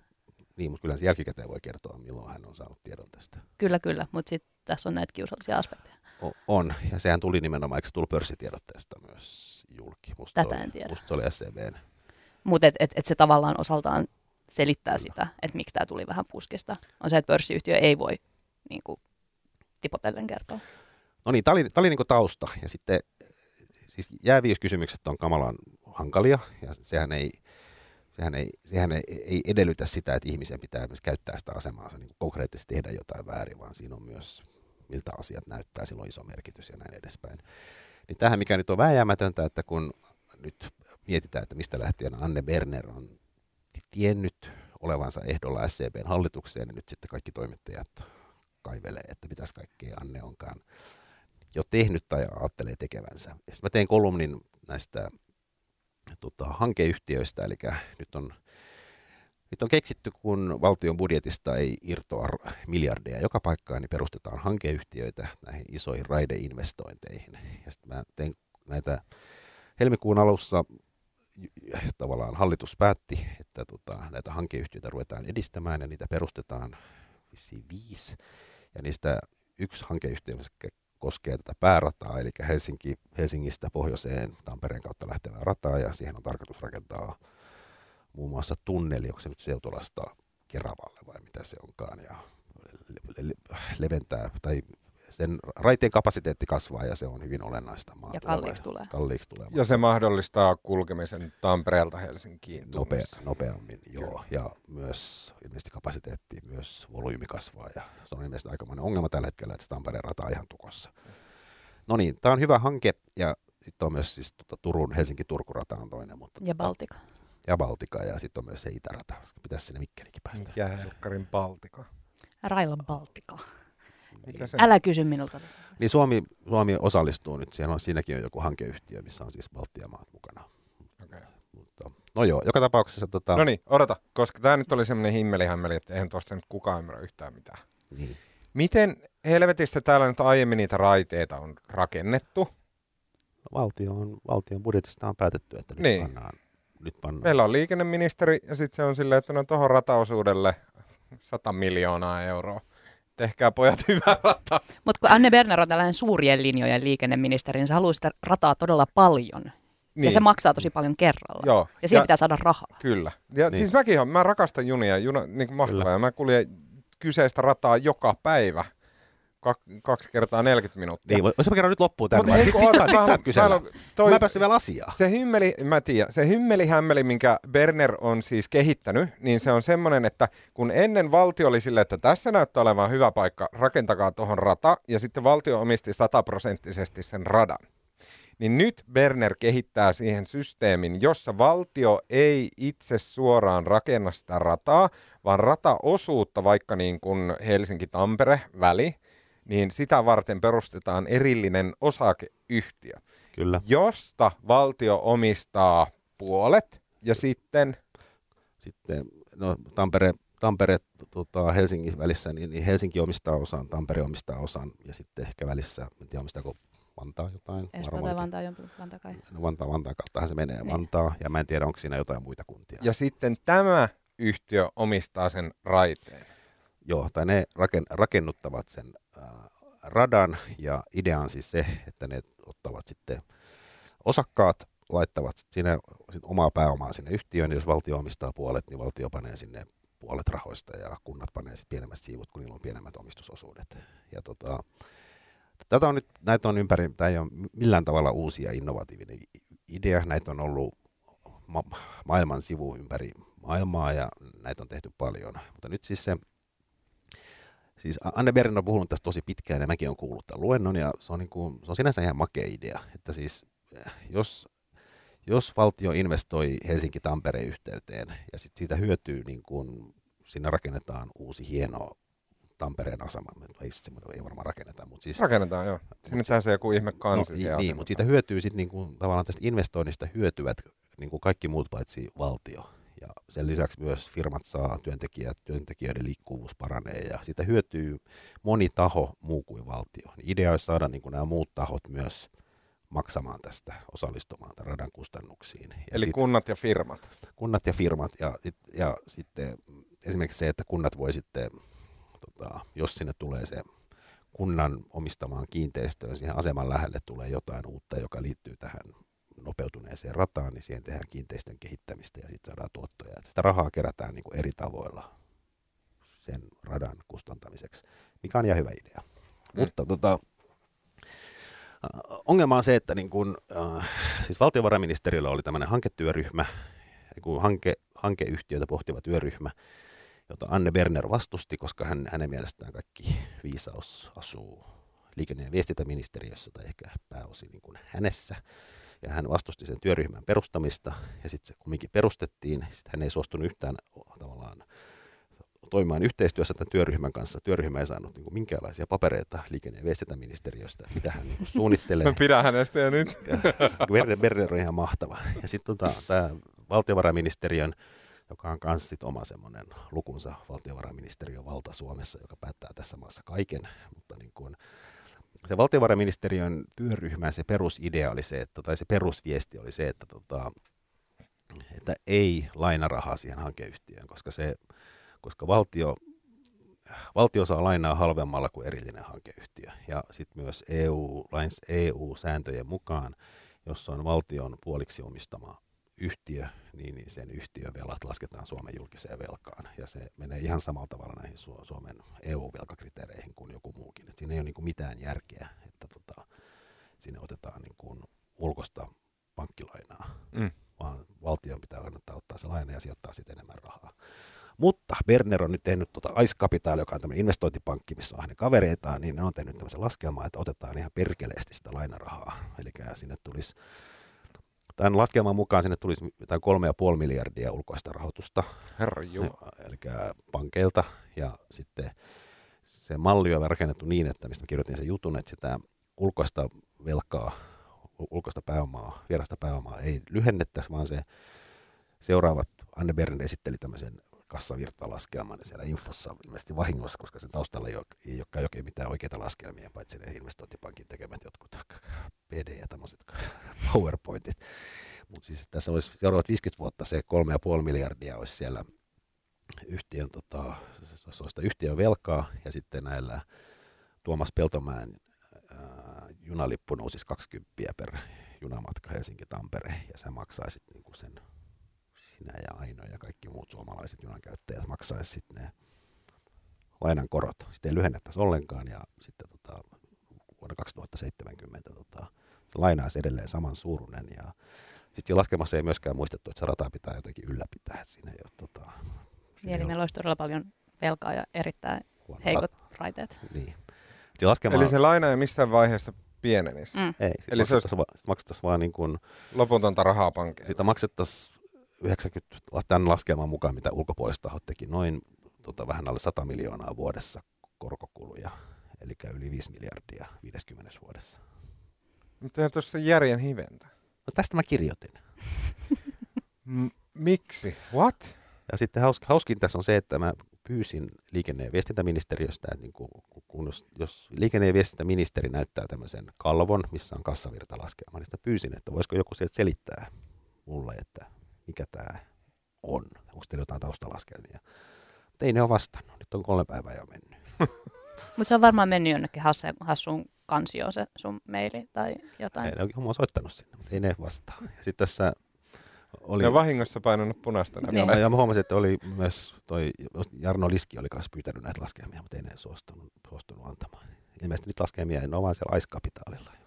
niin, mutta kyllä se jälkikäteen voi kertoa, milloin hän on saanut tiedon tästä. Kyllä, kyllä, mutta sitten tässä on näitä kiusallisia aspekteja. O- on, ja sehän tuli nimenomaan, eikö se tullut pörssitiedotteesta myös julki? Musta Tätä oli, en tiedä. Musta se oli SCBn. Mutta et, et, et se tavallaan osaltaan selittää sitä, että miksi tämä tuli vähän puskista. On se, että pörssiyhtiö ei voi niin kuin, tipotellen kertoa. No niin, tämä oli, tää oli niin tausta. Ja sitten siis jääviyskysymykset on kamalan hankalia, ja sehän ei, sehän ei, sehän ei, ei edellytä sitä, että ihmisen pitää myös käyttää sitä asemaansa niin konkreettisesti tehdä jotain väärin, vaan siinä on myös, miltä asiat näyttää, sillä on iso merkitys ja näin edespäin. Niin tähän, mikä nyt on vääjäämätöntä, että kun nyt mietitään, että mistä lähtien Anne Berner on tiennyt olevansa ehdolla SCBn hallitukseen, niin nyt sitten kaikki toimittajat kaivelee, että mitäs kaikkea Anne onkaan jo tehnyt tai ajattelee tekevänsä. Ja mä tein kolumnin näistä tota, hankeyhtiöistä, eli nyt on, nyt on keksitty, kun valtion budjetista ei irtoa miljardeja joka paikkaan, niin perustetaan hankeyhtiöitä näihin isoihin raideinvestointeihin. Ja sitten mä tein näitä helmikuun alussa tavallaan hallitus päätti, että tota, näitä hankeyhtiöitä ruvetaan edistämään ja niitä perustetaan viisi. Ja niistä yksi hankeyhtiö koskee tätä päärataa, eli Helsinki, Helsingistä pohjoiseen Tampereen kautta lähtevää rataa, ja siihen on tarkoitus rakentaa muun muassa tunneli, onko se nyt Seutolasta Keravalle vai mitä se onkaan, ja leventää tai sen raiteen kapasiteetti kasvaa ja se on hyvin olennaista. Ja kalliiksi tulee. Kalliiksi tulee. Ja se mahdollistaa kulkemisen Tampereelta Helsinkiin. Nopea, nopeammin, joo. Kyllä. Ja myös ilmeisesti kapasiteetti, myös volyymi kasvaa. Ja se on ilmeisesti aikamoinen ongelma tällä hetkellä, että Tampereen rata on ihan tukossa. No niin, tämä on hyvä hanke ja sitten on myös siis, tuota, Turun Helsinki-Turku-rata on toinen. Mutta, ja Baltika. Ja Baltika ja sitten on myös se itärata, koska pitäisi sinne Mikkelikin päästä. Mikä Helkkarin Baltika? Railon Baltika. Se Älä kysy minulta. Niin Suomi, Suomi osallistuu nyt, siellä on, siinäkin on joku hankeyhtiö, missä on siis Baltian maat mukana. Okay. Mutta, no joo, joka tapauksessa... Tota... No niin, odota, koska tämä nyt oli semmoinen himmelihämmeli, että eihän tuosta nyt kukaan ymmärrä yhtään mitään. Niin. Miten helvetissä täällä nyt aiemmin niitä raiteita on rakennettu? No, valtio on, valtion budjetista on päätetty, että nyt niin. pannaan nyt pannaan. Meillä on liikenneministeri ja sitten se on silleen, että no tuohon rataosuudelle 100 miljoonaa euroa tehkää pojat hyvää rataa. Mutta kun Anne Berner on tällainen suurien linjojen liikenneministeri, niin se haluaa sitä rataa todella paljon. Niin. Ja se maksaa tosi paljon kerralla. Joo. Ja siihen ja, pitää saada rahaa. Kyllä. Ja niin. siis mäkin on, mä rakastan junia, juna, niin mahtavaa. Ja mä kuljen kyseistä rataa joka päivä kaksi kertaa 40 minuuttia. Niin, voisi kerran nyt loppuun tämän. Sitten sit, sit, sit saat kysellä. Toi, mä päässyt vielä asiaan. Se hymmeli, mä tiedän, se hymmelihämmeli, minkä Berner on siis kehittänyt, niin se on semmoinen, että kun ennen valtio oli sille, että tässä näyttää olevan hyvä paikka, rakentakaa tuohon rata, ja sitten valtio omisti sataprosenttisesti sen radan. Niin nyt Berner kehittää siihen systeemin, jossa valtio ei itse suoraan rakenna sitä rataa, vaan rataosuutta, vaikka niin kuin Helsinki-Tampere-väli, niin sitä varten perustetaan erillinen osakeyhtiö, Kyllä. josta valtio omistaa puolet ja sitten... Sitten no, Tampere, Tampere tota, Helsingin välissä, niin, niin Helsinki omistaa osan, Tampere omistaa osan ja sitten ehkä välissä, en tiedä omistaako Vantaa jotain. Espoo tai Vantaa, Vantaa kai. No, Vantaa, Vantaa kauttahan se menee, niin. Vantaa, ja mä en tiedä, onko siinä jotain muita kuntia. Ja sitten tämä yhtiö omistaa sen raiteen. Joo, tai ne raken, rakennuttavat sen radan ja idea on siis se, että ne ottavat sitten osakkaat, laittavat sinne sit omaa pääomaa sinne yhtiöön, jos valtio omistaa puolet, niin valtio panee sinne puolet rahoista ja kunnat panee sitten pienemmät siivut, kun niillä on pienemmät omistusosuudet. Ja tota, tätä on nyt, näitä on ympäri, tämä ei ole millään tavalla uusi ja innovatiivinen idea, näitä on ollut ma- maailman sivu ympäri maailmaa ja näitä on tehty paljon, mutta nyt siis se Siis Anne Berin on puhunut tästä tosi pitkään ja mäkin olen kuullut tämän luennon ja se on, niin kuin, se on sinänsä ihan makea idea, että siis eh, jos, jos valtio investoi Helsinki-Tampereen yhteyteen ja sit siitä hyötyy, niin kuin sinne rakennetaan uusi hieno Tampereen asema, ei, ei varmaan rakenneta, mutta siis... Rakennetaan, joo. Sinne se joku ihme kansi. No, niin, mutta siitä hyötyy sitten niin kuin, tavallaan tästä investoinnista hyötyvät niin kuin kaikki muut paitsi valtio. Ja sen lisäksi myös firmat saa työntekijät, työntekijöiden liikkuvuus paranee ja sitä hyötyy moni taho muu kuin valtio. Idea olisi saada niin kuin nämä muut tahot myös maksamaan tästä, osallistumaan tämän radan kustannuksiin. Ja Eli sit, kunnat ja firmat. Kunnat ja firmat ja, sit, ja sitten esimerkiksi se, että kunnat voi sitten, tota, jos sinne tulee se kunnan omistamaan kiinteistöön, siihen aseman lähelle tulee jotain uutta, joka liittyy tähän nopeutuneeseen rataan, niin siihen tehdään kiinteistön kehittämistä ja sitten saadaan tuottoja. Että sitä rahaa kerätään niin kuin eri tavoilla sen radan kustantamiseksi, mikä on ihan hyvä idea. Mm. Mutta tota, ongelma on se, että niin kun, äh, siis valtiovarainministeriöllä oli tämmöinen hanketyöryhmä, kun hanke, hankeyhtiöitä pohtiva työryhmä, jota Anne Berner vastusti, koska hän, hänen mielestään kaikki viisaus asuu liikenne- ja viestintäministeriössä tai ehkä pääosin niin kuin hänessä. Ja hän vastusti sen työryhmän perustamista ja sitten se kumminkin perustettiin. Sitten hän ei suostunut yhtään tavallaan toimimaan yhteistyössä tämän työryhmän kanssa. Työryhmä ei saanut niin kuin, minkäänlaisia papereita liikenne- ja viestintäministeriöstä, mitä hän niin kuin, suunnittelee. Mä pidän hänestä jo nyt. Berner, Berner on ihan mahtava. Ja sitten tota, tämä valtiovarainministeriön joka on myös oma semmoinen lukunsa valtiovarainministeriön valta Suomessa, joka päättää tässä maassa kaiken. Mutta niin kuin, se valtiovarainministeriön työryhmän se perusidea oli se, että, tai se perusviesti oli se, että, tota, että ei laina rahaa siihen hankeyhtiöön, koska, se, koska valtio, valtio saa lainaa halvemmalla kuin erillinen hankeyhtiö. Ja sitten myös EU, EU-sääntöjen mukaan, jos on valtion puoliksi omistama yhtiö, niin, niin sen yhtiön velat lasketaan Suomen julkiseen velkaan. Ja se menee ihan samalla tavalla näihin Suomen EU-velkakriteereihin kuin joku muukin. Et siinä ei ole niin kuin mitään järkeä, että tota, sinne otetaan niin kuin ulkosta pankkilainaa, mm. vaan valtion pitää kannattaa ottaa se laina ja sijoittaa sitten enemmän rahaa. Mutta Berner on nyt tehnyt tuota Ice Capital, joka on tämmöinen investointipankki, missä on hänen kavereitaan, niin ne on tehnyt tämmöisen laskelman, että otetaan ihan perkeleesti sitä lainarahaa. Eli sinne tulisi Tämän laskelman mukaan sinne tulisi jotain 3,5 miljardia ulkoista rahoitusta. Herra Eli pankeilta. Ja sitten se malli on rakennettu niin, että mistä kirjoitin sen jutun, että sitä ulkoista velkaa, ulkoista pääomaa, vierasta pääomaa ei lyhennettäisi, vaan se seuraavat, Anne Bernd esitteli tämmöisen kassavirtalaskelman siellä infossa ilmeisesti vahingossa, koska sen taustalla ei, ole, ei olekaan oikein mitään oikeita laskelmia, paitsi ne investointipankin tekemät jotkut PD ja tämmöiset PowerPointit. Mutta siis tässä olisi seuraavat 50 vuotta se 3,5 miljardia olisi siellä yhtiön, tota, se yhtiön velkaa ja sitten näillä Tuomas Peltomäen ää, junalippu nousisi 20 per junamatka Helsinki-Tampere ja se maksaisi niinku sen sinä ja Aino ja kaikki muut suomalaiset junankäyttäjät maksaisi sitten ne lainan korot. Sitten ei lyhennettäisi ollenkaan ja sitten tota, vuonna 2070 tota, se lainaisi edelleen saman suuruinen ja sitten laskemassa ei myöskään muistettu, että se rata pitää jotenkin ylläpitää. Siinä ei ole, tota, siinä Eli meillä olisi todella paljon velkaa ja erittäin huono. heikot raiteet. Niin. Laskema... Eli se laina ei missään vaiheessa pienenisi. Mm. Ei, Eli se olisi... maksettaisiin vaan niin kuin... Loputonta rahaa pankille. Sitä maksettaisiin 90, tämän laskelman mukaan, mitä ulkopuoliset tahot teki, noin tota, vähän alle 100 miljoonaa vuodessa korkokuluja, eli yli 5 miljardia 50 vuodessa. Mutta tuossa järjen hiventä. No tästä mä kirjoitin. M- miksi? What? Ja sitten haus, hauskin tässä on se, että mä pyysin liikenne- ja viestintäministeriöstä, että niin kun, kun jos, jos liikenne- ja viestintäministeri näyttää tämmöisen kalvon, missä on kassavirtalaskelma, niin mä pyysin, että voisiko joku sieltä selittää mulle, että mikä tämä on. Onko teillä jotain taustalaskelmia? Mutta ei ne ole vastannut. Nyt on kolme päivää jo mennyt. Mutta se on varmaan mennyt jonnekin hassuun kansioon se sun maili tai jotain. Ei, ne on soittanut sinne, mutta ei ne vastaa. Ja sitten tässä oli... Ne vahingossa painanut punaista. Niin. Ja, ja mä huomasin, että oli myös toi Jarno Liski oli kanssa pyytänyt näitä laskelmia, mutta ei ne suostunut, suostunut antamaan. Ilmeisesti nyt laskelmia, ne on vaan siellä Aiskapitaalilla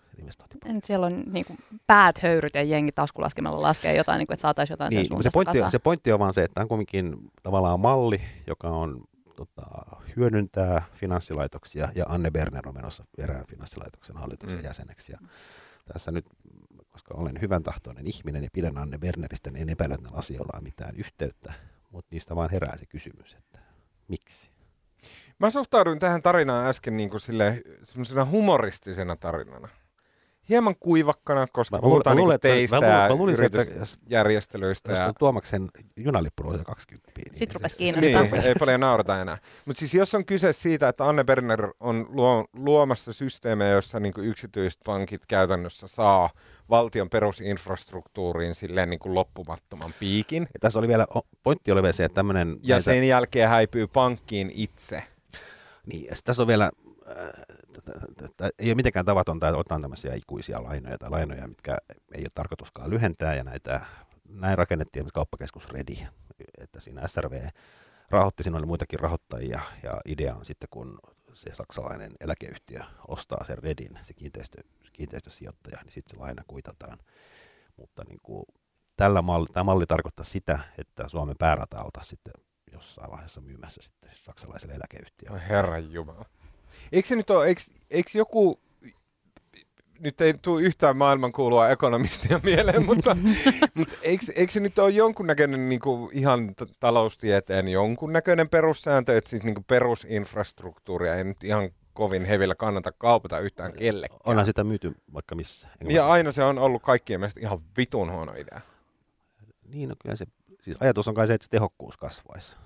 En, siellä on niin kuin, päät höyryt ja jengi taskulaskemalla laskee jotain, niin kuin, että saataisiin jotain niin, sen se pointti, on, se pointti on vaan se, että tämä on kuitenkin tavallaan malli, joka on tota, hyödyntää finanssilaitoksia ja Anne Berner on menossa erään finanssilaitoksen hallituksen mm. jäseneksi. Ja tässä nyt, koska olen hyvän tahtoinen ihminen ja pidän Anne Berneristä, niin en epäile, että asioilla on mitään yhteyttä, mutta niistä vaan herää se kysymys, että miksi? Mä suhtauduin tähän tarinaan äsken niin kuin sille, humoristisena tarinana hieman kuivakkana, koska mä puhutaan luulen, niinku teistä mä luulen, mä luulen, ja yritysjärjestelyistä. Jos ja... Tuomaksen junalippu on 20. Niin Sitten rupesi kiinnostaa. Niin, ei paljon naurata enää. Mutta siis jos on kyse siitä, että Anne Berner on luo, luomassa systeemejä, joissa niinku yksityiset pankit käytännössä saa valtion perusinfrastruktuuriin silleen niin kuin loppumattoman piikin. Ja tässä oli vielä, pointti oli vielä se, että tämmöinen... Ja näitä... sen jälkeen häipyy pankkiin itse. Niin, ja tässä on vielä ei ole mitenkään tavatonta, että otetaan tämmöisiä ikuisia lainoja tai lainoja, mitkä ei ole tarkoituskaan lyhentää ja näitä näin rakennettiin kauppakeskus Redi, että siinä SRV rahoitti, siinä oli muitakin rahoittajia ja idea on sitten, kun se saksalainen eläkeyhtiö ostaa sen Redin, se kiinteistö, kiinteistösijoittaja, niin sitten se laina kuitataan. Mutta niin kuin, tällä malli, tämä malli tarkoittaa sitä, että Suomen päärata sitten jossain vaiheessa myymässä sitten saksalaiselle eläkeyhtiölle. Herran jumala. Eikö se nyt ole, eikö, eikö joku, nyt ei tule yhtään maailmankuulua ekonomistia mieleen, mutta, mutta eikö, eikö se nyt ole jonkunnäköinen niin kuin ihan t- taloustieteen jonkunnäköinen perussääntö, että siis niin kuin perusinfrastruktuuria ei nyt ihan kovin hevillä kannata kaupata yhtään kellekään. Onhan sitä myyty vaikka missä. Ja aina se on ollut kaikkien mielestä ihan vitun huono idea. Niin, no kyllä se, siis ajatus on kai se, että se tehokkuus kasvaisi.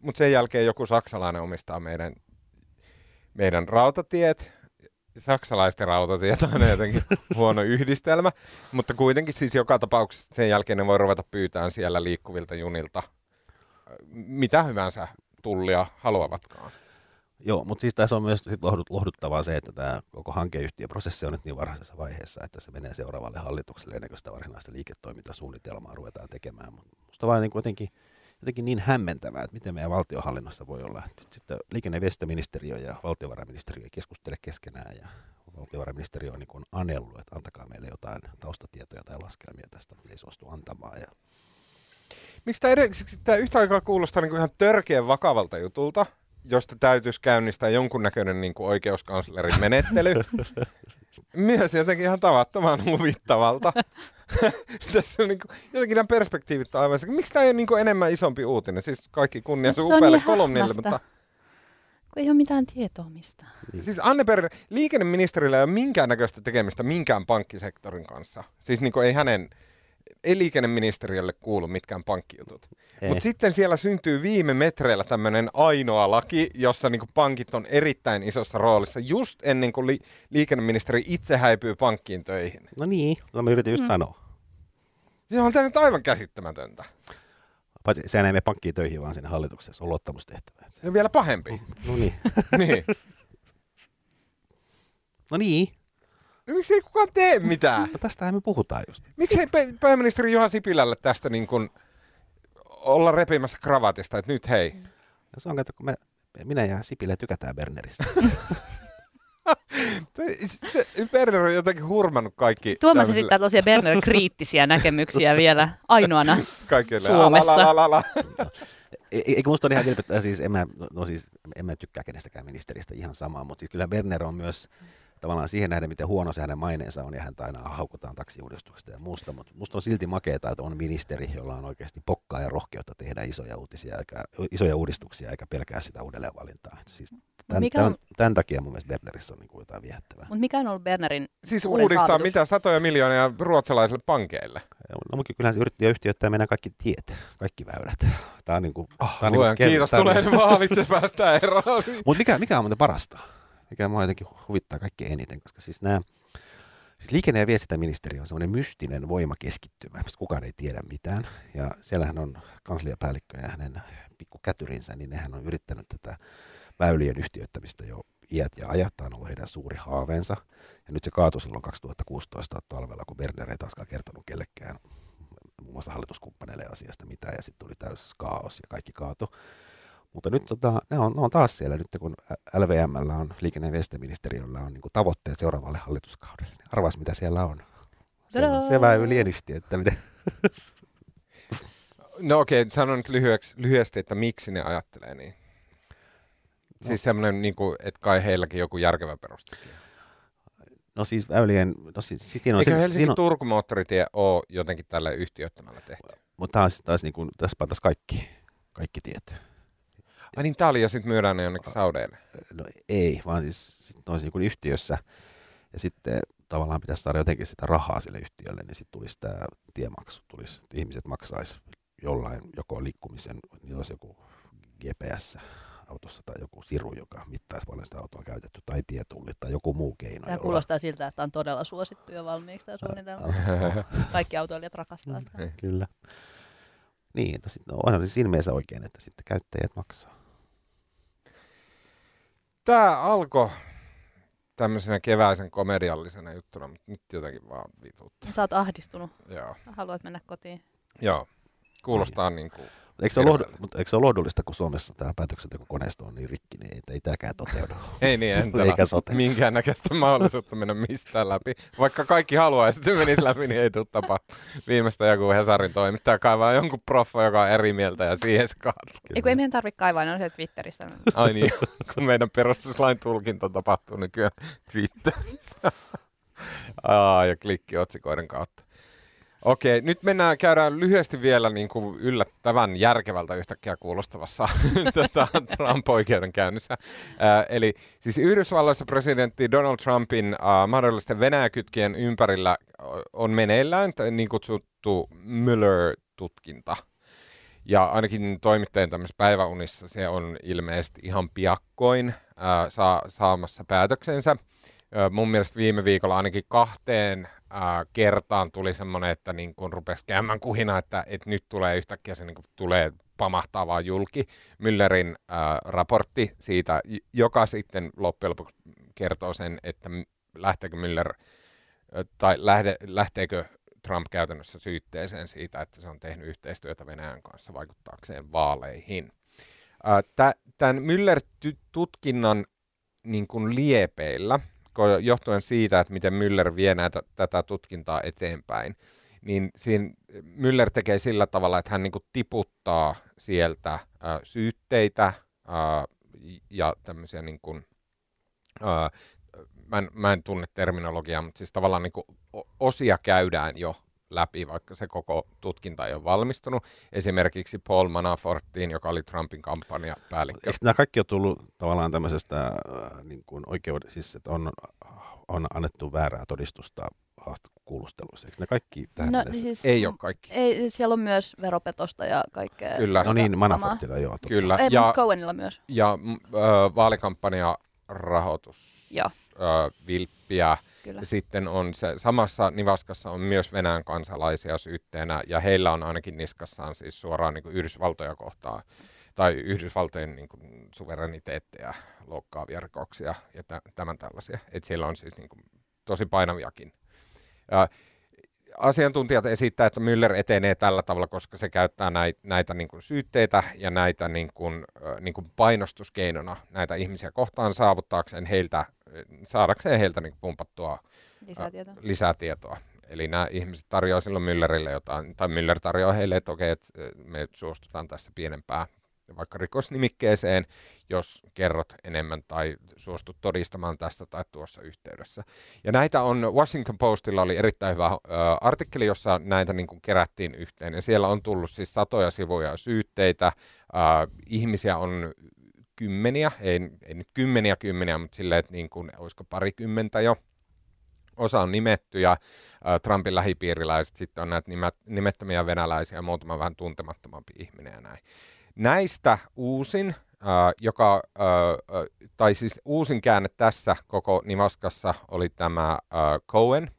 Mutta sen jälkeen joku saksalainen omistaa meidän, meidän rautatiet. Saksalaisten rautatiet on jotenkin huono yhdistelmä. Mutta kuitenkin siis joka tapauksessa sen jälkeen ne voi ruveta pyytämään siellä liikkuvilta junilta äh, mitä hyvänsä tullia haluavatkaan. Joo, mutta siis tässä on myös sit lohdut, lohduttavaa se, että tämä koko hankeyhtiöprosessi on nyt niin varhaisessa vaiheessa, että se menee seuraavalle hallitukselle ennen kuin sitä varsinaista liiketoimintasuunnitelmaa ruvetaan tekemään. Minusta vaan niin kuin jotenkin, niin hämmentävää, että miten meidän valtiohallinnossa voi olla. Nyt sitten liikenne- ja viestintäministeriö ja valtiovarainministeriö ei keskustele keskenään ja valtiovarainministeriö on niin anellut, että antakaa meille jotain taustatietoja tai laskelmia tästä, mutta ei suostu antamaan. Ja Miksi tämä, edes, tämä yhtä aikaa kuulostaa niin kuin ihan törkeän vakavalta jutulta, josta täytyisi käynnistää jonkunnäköinen niin kuin oikeuskanslerin menettely. Myös jotenkin ihan tavattoman huvittavalta. Tässä on niin kuin, jotenkin nämä perspektiivit on aivan... Miksi tämä ei ole niin enemmän isompi uutinen? Siis kaikki kunnia sun upealle niin kolumnille, mutta... Kun ei ole mitään tietoa mistään. Siis Anne Berner, liikenneministerillä ei ole minkäännäköistä tekemistä minkään pankkisektorin kanssa. Siis niin kuin ei hänen, ei liikenneministeriölle kuulu mitkään pankkijutut. Mutta sitten siellä syntyy viime metreillä tämmöinen ainoa laki, jossa niin kuin pankit on erittäin isossa roolissa, just ennen kuin li- liikenneministeri itse häipyy pankkiin töihin. No niin, no mä yritin just Mm. sanoa. Se on tämä nyt aivan käsittämätöntä. Paitsi sehän ei mene pankkiin töihin, vaan sinne hallituksessa on luottamustehtävä. Se on vielä pahempi. No niin. niin. No niin, Miksi ei kukaan tee mitään? no tästähän me puhutaan just. Miksi ei pä- pääministeri Juha Sipilälle tästä niin kuin olla repimässä kravatista, että nyt hei, No se on, kato, kun me, minä ja Sipilä tykätään Berneristä. Berner on jotenkin hurmannut kaikki. Tuomas tämmöisillä- esittää tosiaan Berner kriittisiä näkemyksiä vielä ainoana. kaikille. Suomessa. La, la, la, la. E- Eikö musta ole ihan vilpittä, siis en mä, no siis en mä tykkää kenestäkään ministeristä ihan samaa, mutta siis kyllä Berner on myös tavallaan siihen nähden, miten huono se hänen maineensa on, ja häntä aina haukutaan taksiuudistuksesta ja muusta, mutta musta on silti makeeta, että on ministeri, jolla on oikeasti pokkaa ja rohkeutta tehdä isoja uutisia, eikä, isoja uudistuksia, eikä pelkää sitä uudelleenvalintaa. Siis tämän, mikä tämän, on- tämän, takia mun mielestä Bernerissä on niin kuin jotain viehättävää. Mutta mikä on ollut Bernerin Siis uudistaa saavutus. mitä satoja miljoonia ruotsalaisille pankeille. No, mutta kyllähän se yritti yhtiöittää meidän kaikki tiet, kaikki väylät. Tämä on niin kuin, Oh, tää on niinku kev- kiitos, tulee ne vaalit ja päästään eroon. Mutta mikä, mikä on muuten parasta? Mikä mua jotenkin huvittaa kaikkein eniten, koska siis nämä Siis liikenne- ja viestintäministeriö on semmoinen mystinen voimakeskittymä, mistä kukaan ei tiedä mitään. Ja siellähän on kansliapäällikkö ja hänen pikkukätyrinsä, niin nehän on yrittänyt tätä väylien yhtiöittämistä jo iät ja ajat. Tämä on ollut heidän suuri haaveensa. Ja nyt se kaatui silloin 2016 talvella, kun Berner ei taaskaan kertonut kellekään muun muassa hallituskumppaneille asiasta mitään, ja sitten tuli täys kaos ja kaikki kaatu. Mutta nyt tota, ne, on, ne on taas siellä nyt, kun LVMllä on, liikenne- ja viestintäministeriöllä on niin tavoitteet seuraavalle hallituskaudelle. Niin Arvas, mitä siellä on. Se, on Tadaa! se väylien yhtiöittäminen. No okei, okay, sano nyt lyhyeksi, lyhyesti, että miksi ne ajattelee niin. Siis semmoinen, niin kuin, että kai heilläkin joku järkevä peruste siihen. No siis väylien, no siis, siis siinä on Eikö Helsinki-Turku-moottoritie ole jotenkin tälle yhtiöittämällä tehty? mutta taas, taas niin kuin, tässä taas kaikki, kaikki tiet. Ai niin, tää oli ja sitten myydään ne jonnekin Saudeille. No ei, vaan siis sit ne olisi niin yhtiössä ja sitten tavallaan pitäisi saada jotenkin sitä rahaa sille yhtiölle, niin sitten tulisi tämä tiemaksu, tulisi, että ihmiset maksaisi jollain joko liikkumisen, niin olisi joku GPS autossa tai joku siru, joka mittaisi paljon sitä autoa käytetty, tai tietulli tai joku muu keino. Tämä kuulostaa siltä, että on todella suosittu jo valmiiksi tämä suunnitelma. Kaikki autoilijat rakastaa sitä. Kyllä. Niin, että sit, no, onhan se siinä mielessä oikein, että sitten käyttäjät maksaa. Tämä alkoi tämmöisenä keväisen komediallisena juttuna, mutta nyt jotenkin vaan vituttaa. Sä oot ahdistunut. Joo. Haluat mennä kotiin. Joo. Kuulostaa niin kuin... Eikö se, lohdu, mutta eikö se ole lohdullista, kun Suomessa tämä päätöksentekokoneisto on niin rikki, niin ei, ei tämäkään toteudu. Ei niin, en Eikä sote. minkäännäköistä mahdollisuutta mennä mistään läpi. Vaikka kaikki haluaisi, että se menisi läpi, niin ei tule tapa. Viimeistä joku Hesarin toimittaja kaivaa jonkun proffa, joka on eri mieltä ja siihen se kaatuu. Ei kun ei meidän tarvitse kaivaa, ne on siellä Twitterissä. Ai niin, kun meidän perustuslain tulkinta tapahtuu nykyään Twitterissä. Aa, ja klikkiotsikoiden kautta. Okei, nyt mennään, käydään lyhyesti vielä niin kuin yllättävän järkevältä yhtäkkiä kuulostavassa tota, Trump-oikeudenkäynnissä. Äh, eli siis Yhdysvalloissa presidentti Donald Trumpin äh, mahdollisten Venäjäkytkien ympärillä äh, on meneillään niin kutsuttu Mueller-tutkinta. Ja ainakin toimittajien tämmöisessä päiväunissa se on ilmeisesti ihan piakkoin ää, saa, saamassa päätöksensä. Ää, mun mielestä viime viikolla ainakin kahteen kertaan tuli semmoinen, että niin kun rupesi käymään kuhina, että, että nyt tulee yhtäkkiä se niin kun tulee pamahtaa vaan julki Müllerin ää, raportti siitä, joka sitten loppujen lopuksi kertoo sen, että lähteekö Müller tai lähde, lähteekö Trump käytännössä syytteeseen siitä, että se on tehnyt yhteistyötä Venäjän kanssa vaikuttaakseen vaaleihin. Tämän Müller-tutkinnan niin kuin liepeillä, ko- johtuen siitä, että miten Müller vie näitä, tätä tutkintaa eteenpäin, niin siinä Müller tekee sillä tavalla, että hän niin kuin tiputtaa sieltä ää, syytteitä ää, ja tämmöisiä niin kuin, ää, mä, en, mä en tunne terminologiaa, mutta siis tavallaan niin kuin osia käydään jo läpi, vaikka se koko tutkinta ei ole valmistunut. Esimerkiksi Paul Manafortiin, joka oli Trumpin kampanjapäällikkö. Eikö nämä kaikki ole tullut tavallaan tämmöisestä äh, niin kuin oikeuden, siis että on, on annettu väärää todistusta haastakuulusteluissa? Eikö ne kaikki tähän No, mennessä? siis, Ei ole kaikki. Ei, siellä on myös veropetosta ja kaikkea. Kyllä. No niin. Manafortilla joo. totta. Kyllä. Ei, Ja, mutta Cohenilla myös. ja ö, vaalikampanja rahoitus, Joo. ö, vilppiä. Kyllä. Sitten on se, samassa Nivaskassa on myös Venäjän kansalaisia syytteenä, ja heillä on ainakin niskassaan siis suoraan niin Yhdysvaltoja kohtaan, tai Yhdysvaltojen niin kuin, suvereniteetteja loukkaavia rikoksia ja tä, tämän tällaisia. Et siellä on siis niin kuin, tosi painaviakin. Ja, asiantuntijat esittää, että Müller etenee tällä tavalla, koska se käyttää näitä, näitä niin kuin syytteitä ja näitä niin kuin, niin kuin painostuskeinona näitä ihmisiä kohtaan saavuttaakseen heiltä, saadakseen heiltä niin pumpattua Lisää tietoa. lisää tietoa. Eli nämä ihmiset tarjoaa silloin Müllerille jotain, tai Müller tarjoaa heille, että okei, että me suostutaan tässä pienempään vaikka rikosnimikkeeseen, jos kerrot enemmän tai suostut todistamaan tästä tai tuossa yhteydessä. Ja näitä on, Washington Postilla oli erittäin hyvä ö, artikkeli, jossa näitä niin kuin kerättiin yhteen, ja siellä on tullut siis satoja sivuja syytteitä, ö, ihmisiä on kymmeniä, ei, ei nyt kymmeniä kymmeniä, mutta silleen, että niin kuin, olisiko parikymmentä jo, osa on nimetty ja Trumpin lähipiiriläiset, sitten on näitä nimet, nimettömiä venäläisiä ja muutama vähän tuntemattomampi ihminen ja näin. Näistä uusin, ä, joka, ä, ä, tai siis uusin käänne tässä koko Nivaskassa oli tämä ä, Cohen,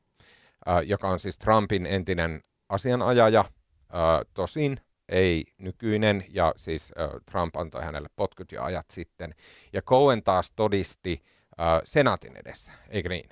ä, joka on siis Trumpin entinen asianajaja, ä, tosin ei nykyinen, ja siis ä, Trump antoi hänelle potkut jo ajat sitten. Ja Cohen taas todisti ä, senaatin edessä, eikö niin?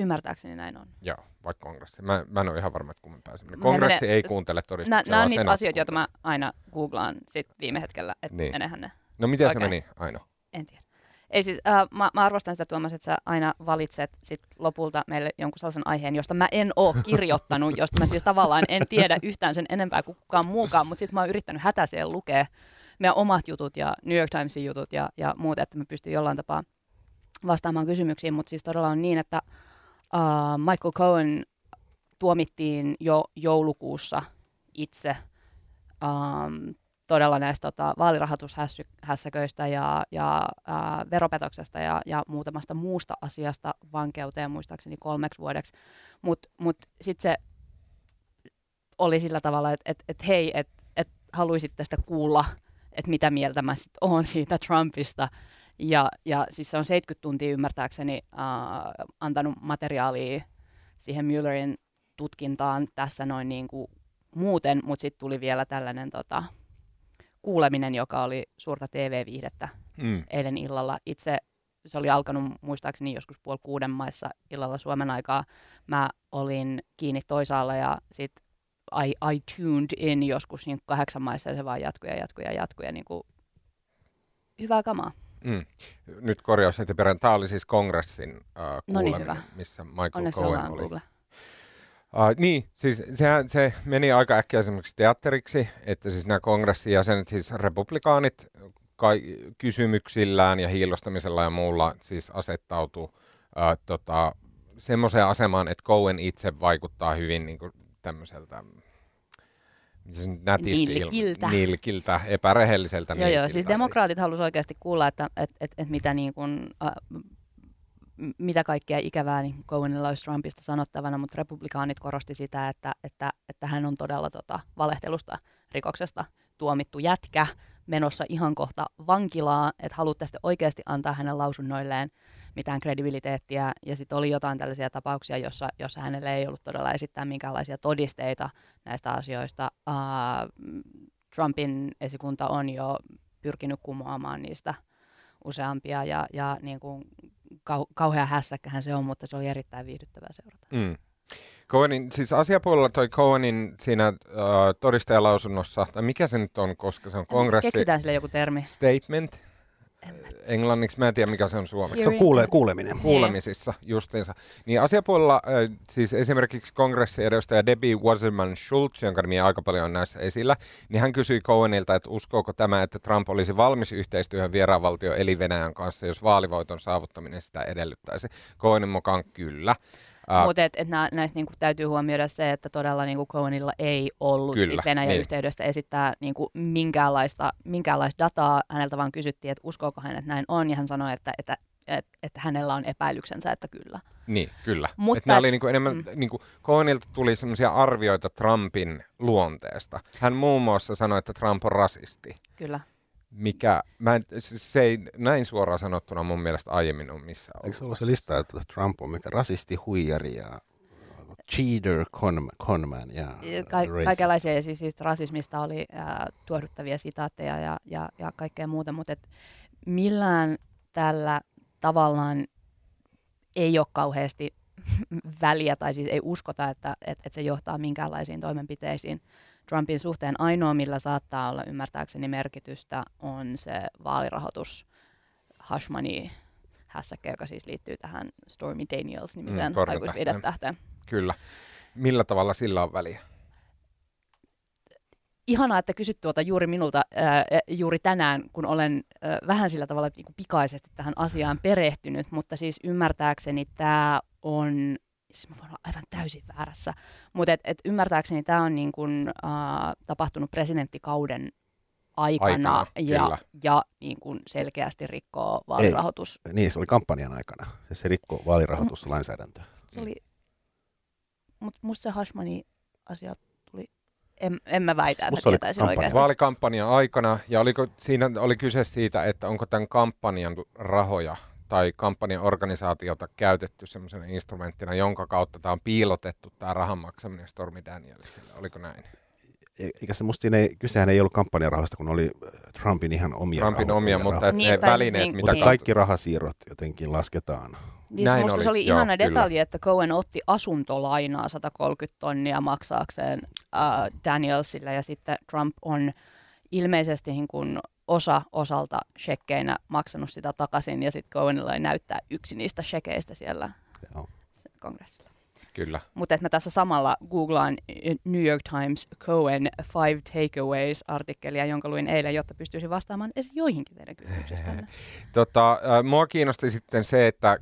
Ymmärtääkseni näin on. Joo, vaikka kongressi. Mä, mä en ole ihan varma, että kummin pääsemme. Kongressi menee- ei kuuntele todistuksia. Nämä, on niitä asioita, joita mä aina googlaan sit viime hetkellä, että Niin. menehän ne. No miten se meni, Aino? En tiedä. Ei siis, äh, mä, mä arvostan sitä Tuomas, että sä aina valitset sit lopulta meille jonkun sellaisen aiheen, josta mä en oo kirjoittanut, josta mä siis tavallaan en tiedä yhtään sen enempää kuin kukaan muukaan, mutta sitten mä oon yrittänyt hätäiseen lukea meidän omat jutut ja New York Timesin jutut ja, ja muut, että mä pystyn jollain tapaa vastaamaan kysymyksiin, mutta siis todella on niin, että uh, Michael Cohen tuomittiin jo joulukuussa itse um, todella näistä tota, vaalirahoitushässäköistä ja, ja ää, veropetoksesta ja, ja muutamasta muusta asiasta vankeuteen muistaakseni kolmeksi vuodeksi. Mutta mut, mut sitten se oli sillä tavalla, että et, et hei, että et haluaisit tästä kuulla, että mitä mieltä mä sit oon siitä Trumpista. Ja, ja siis se on 70 tuntia ymmärtääkseni äh, antanut materiaalia siihen Müllerin tutkintaan tässä noin niin kuin muuten, mutta sitten tuli vielä tällainen tota, kuuleminen, joka oli suurta TV-viihdettä Mm. eilen illalla. Itse se oli alkanut muistaakseni joskus puoli kuuden maissa illalla Suomen aikaa. Mä olin kiinni toisaalla ja sitten I, I tuned in joskus niin kahdeksan maissa ja se vaan jatkuu ja jatkuu ja jatkuu ja niin kuin, hyvää kamaa. Mm. Nyt korjaus heti perään. Tämä oli siis kongressin uh, kuuleminen, hyvä. missä Michael Onneksi Cohen oli. Google. Uh, niin, siis sehän, se meni aika äkkiä esimerkiksi teatteriksi, että siis nämä kongressin jäsenet, siis republikaanit kai, kysymyksillään ja hiilostamisella ja muulla siis asettautuu uh, tota, semmoiseen asemaan, että Cohen itse vaikuttaa hyvin niin kuin tämmöiseltä nyt nätisti Nilkiltä. ilme- nilkiltä, epärehelliseltä Joo, joo, nilkiltä. siis demokraatit halusivat oikeasti kuulla, että et, et, et mitä, niin kuin, mitä kaikkea ikävää niin Cohenilla olisi Trumpista sanottavana, mutta republikaanit korosti sitä, että, että, että hän on todella tota, valehtelusta rikoksesta tuomittu jätkä menossa ihan kohta vankilaa, että haluatte oikeasti antaa hänen lausunnoilleen mitään kredibiliteettiä. Ja sitten oli jotain tällaisia tapauksia, jossa, jossa hänelle ei ollut todella esittää minkäänlaisia todisteita näistä asioista. Uh, Trumpin esikunta on jo pyrkinyt kumoamaan niistä useampia ja, ja niin kuin kau, kauhea hässäkkähän se on, mutta se oli erittäin viihdyttävää seurata. Mm. Cohenin, siis asiapuolella toi Cohenin siinä uh, todistajalausunnossa, tai mikä se nyt on, koska se on kongressi Keksitään sille joku termi. statement, englanniksi, mä en tiedä mikä se on suomeksi. Se on kuule, kuuleminen. kuulemisissa justiinsa. Niin asiapuolella äh, siis esimerkiksi kongressiedustaja Debbie Wasserman Schultz, jonka nimi aika paljon on näissä esillä, niin hän kysyi Cohenilta, että uskooko tämä, että Trump olisi valmis yhteistyöhön vieraanvaltio eli Venäjän kanssa, jos vaalivoiton saavuttaminen sitä edellyttäisi. Cohenin mukaan kyllä. Äh, Mutta et, et nä, näistä niinku täytyy huomioida se, että todella niinku Cohenilla ei ollut Kyllä, Venäjän niin. yhteydestä esittää niinku minkäänlaista, minkäänlaista dataa. Häneltä vaan kysyttiin, että uskooko hän, että näin on, ja hän sanoi, että, että, että, että hänellä on epäilyksensä, että kyllä. Niin, kyllä. Mutta- Mutta, nämä oli niinku enemmän, mm. mm. niinku, Cohenilta tuli sellaisia arvioita Trumpin luonteesta. Hän muun muassa sanoi, että Trump on rasisti. Kyllä. Mikä, mä en, siis se ei näin suoraan sanottuna mun mielestä aiemmin ole missään Eikö se ollut se lista, että Trump on mikä rasisti, huijari ja cheater, con, conman ja Ka- racist. kaikenlaisia ja siis siitä rasismista oli ää, tuohduttavia sitaatteja ja, ja, ja kaikkea muuta, mutta et millään tällä tavallaan ei ole kauheasti väliä tai siis ei uskota, että et, et se johtaa minkäänlaisiin toimenpiteisiin. Trumpin suhteen ainoa, millä saattaa olla ymmärtääkseni merkitystä, on se vaalirahoitus hush money hässäkkä, joka siis liittyy tähän Stormy Daniels-nimiseen Mm, aikuisviidetähteen. Kyllä. Millä tavalla sillä on väliä? ihanaa, että kysyt tuota juuri minulta ää, juuri tänään, kun olen ää, vähän sillä tavalla niin kuin pikaisesti tähän asiaan perehtynyt, mutta siis ymmärtääkseni tämä on, siis mä voin olla aivan täysin väärässä, mutta et, et ymmärtääkseni tämä on niin kuin, ää, tapahtunut presidenttikauden aikana, Aikana, ja, kyllä. ja niin kuin selkeästi rikkoo vaalirahoitus. Niin, se oli kampanjan aikana. Se, se rikkoi vaalirahoituslainsäädäntöä. Se oli, mutta musta se Hashmani asia tuli, en, en mä väitä, että Musta mä se oli tietäisin kampanja. oikeasti. Vaalikampanjan aikana, ja oliko, siinä oli kyse siitä, että onko tämän kampanjan rahoja tai kampanjan organisaatiota käytetty semmoisena instrumenttina, jonka kautta tämä on piilotettu, tämä rahan maksaminen Stormy Danielsille. Oliko näin? E- Eikä se musta ei, kysehän ei ollut kampanjarahoista, kun oli äh, Trumpin ihan omia Trumpin rahoja- omia, mutta rahoja. että Niin, ne siis välineet, niin- mitä Mutta niin. kaikki rahasiirrot jotenkin lasketaan. Niin Näin Näin musta oli, se oli joo, ihana kyllä. detalji, että Cohen otti asuntolainaa 130 tonnia maksaakseen äh, Danielsille ja sitten Trump on ilmeisesti niin kuin osa osalta shekkeinä maksanut sitä takaisin ja sitten Cohenilla ei näyttää yksi niistä shekeistä siellä Joo. kongressilla. Kyllä. Mutta että mä tässä samalla googlaan New York Times Cohen Five Takeaways-artikkelia, jonka luin eilen, jotta pystyisin vastaamaan edes joihinkin teidän kysymyksistänne. Tota, mua kiinnosti sitten se, että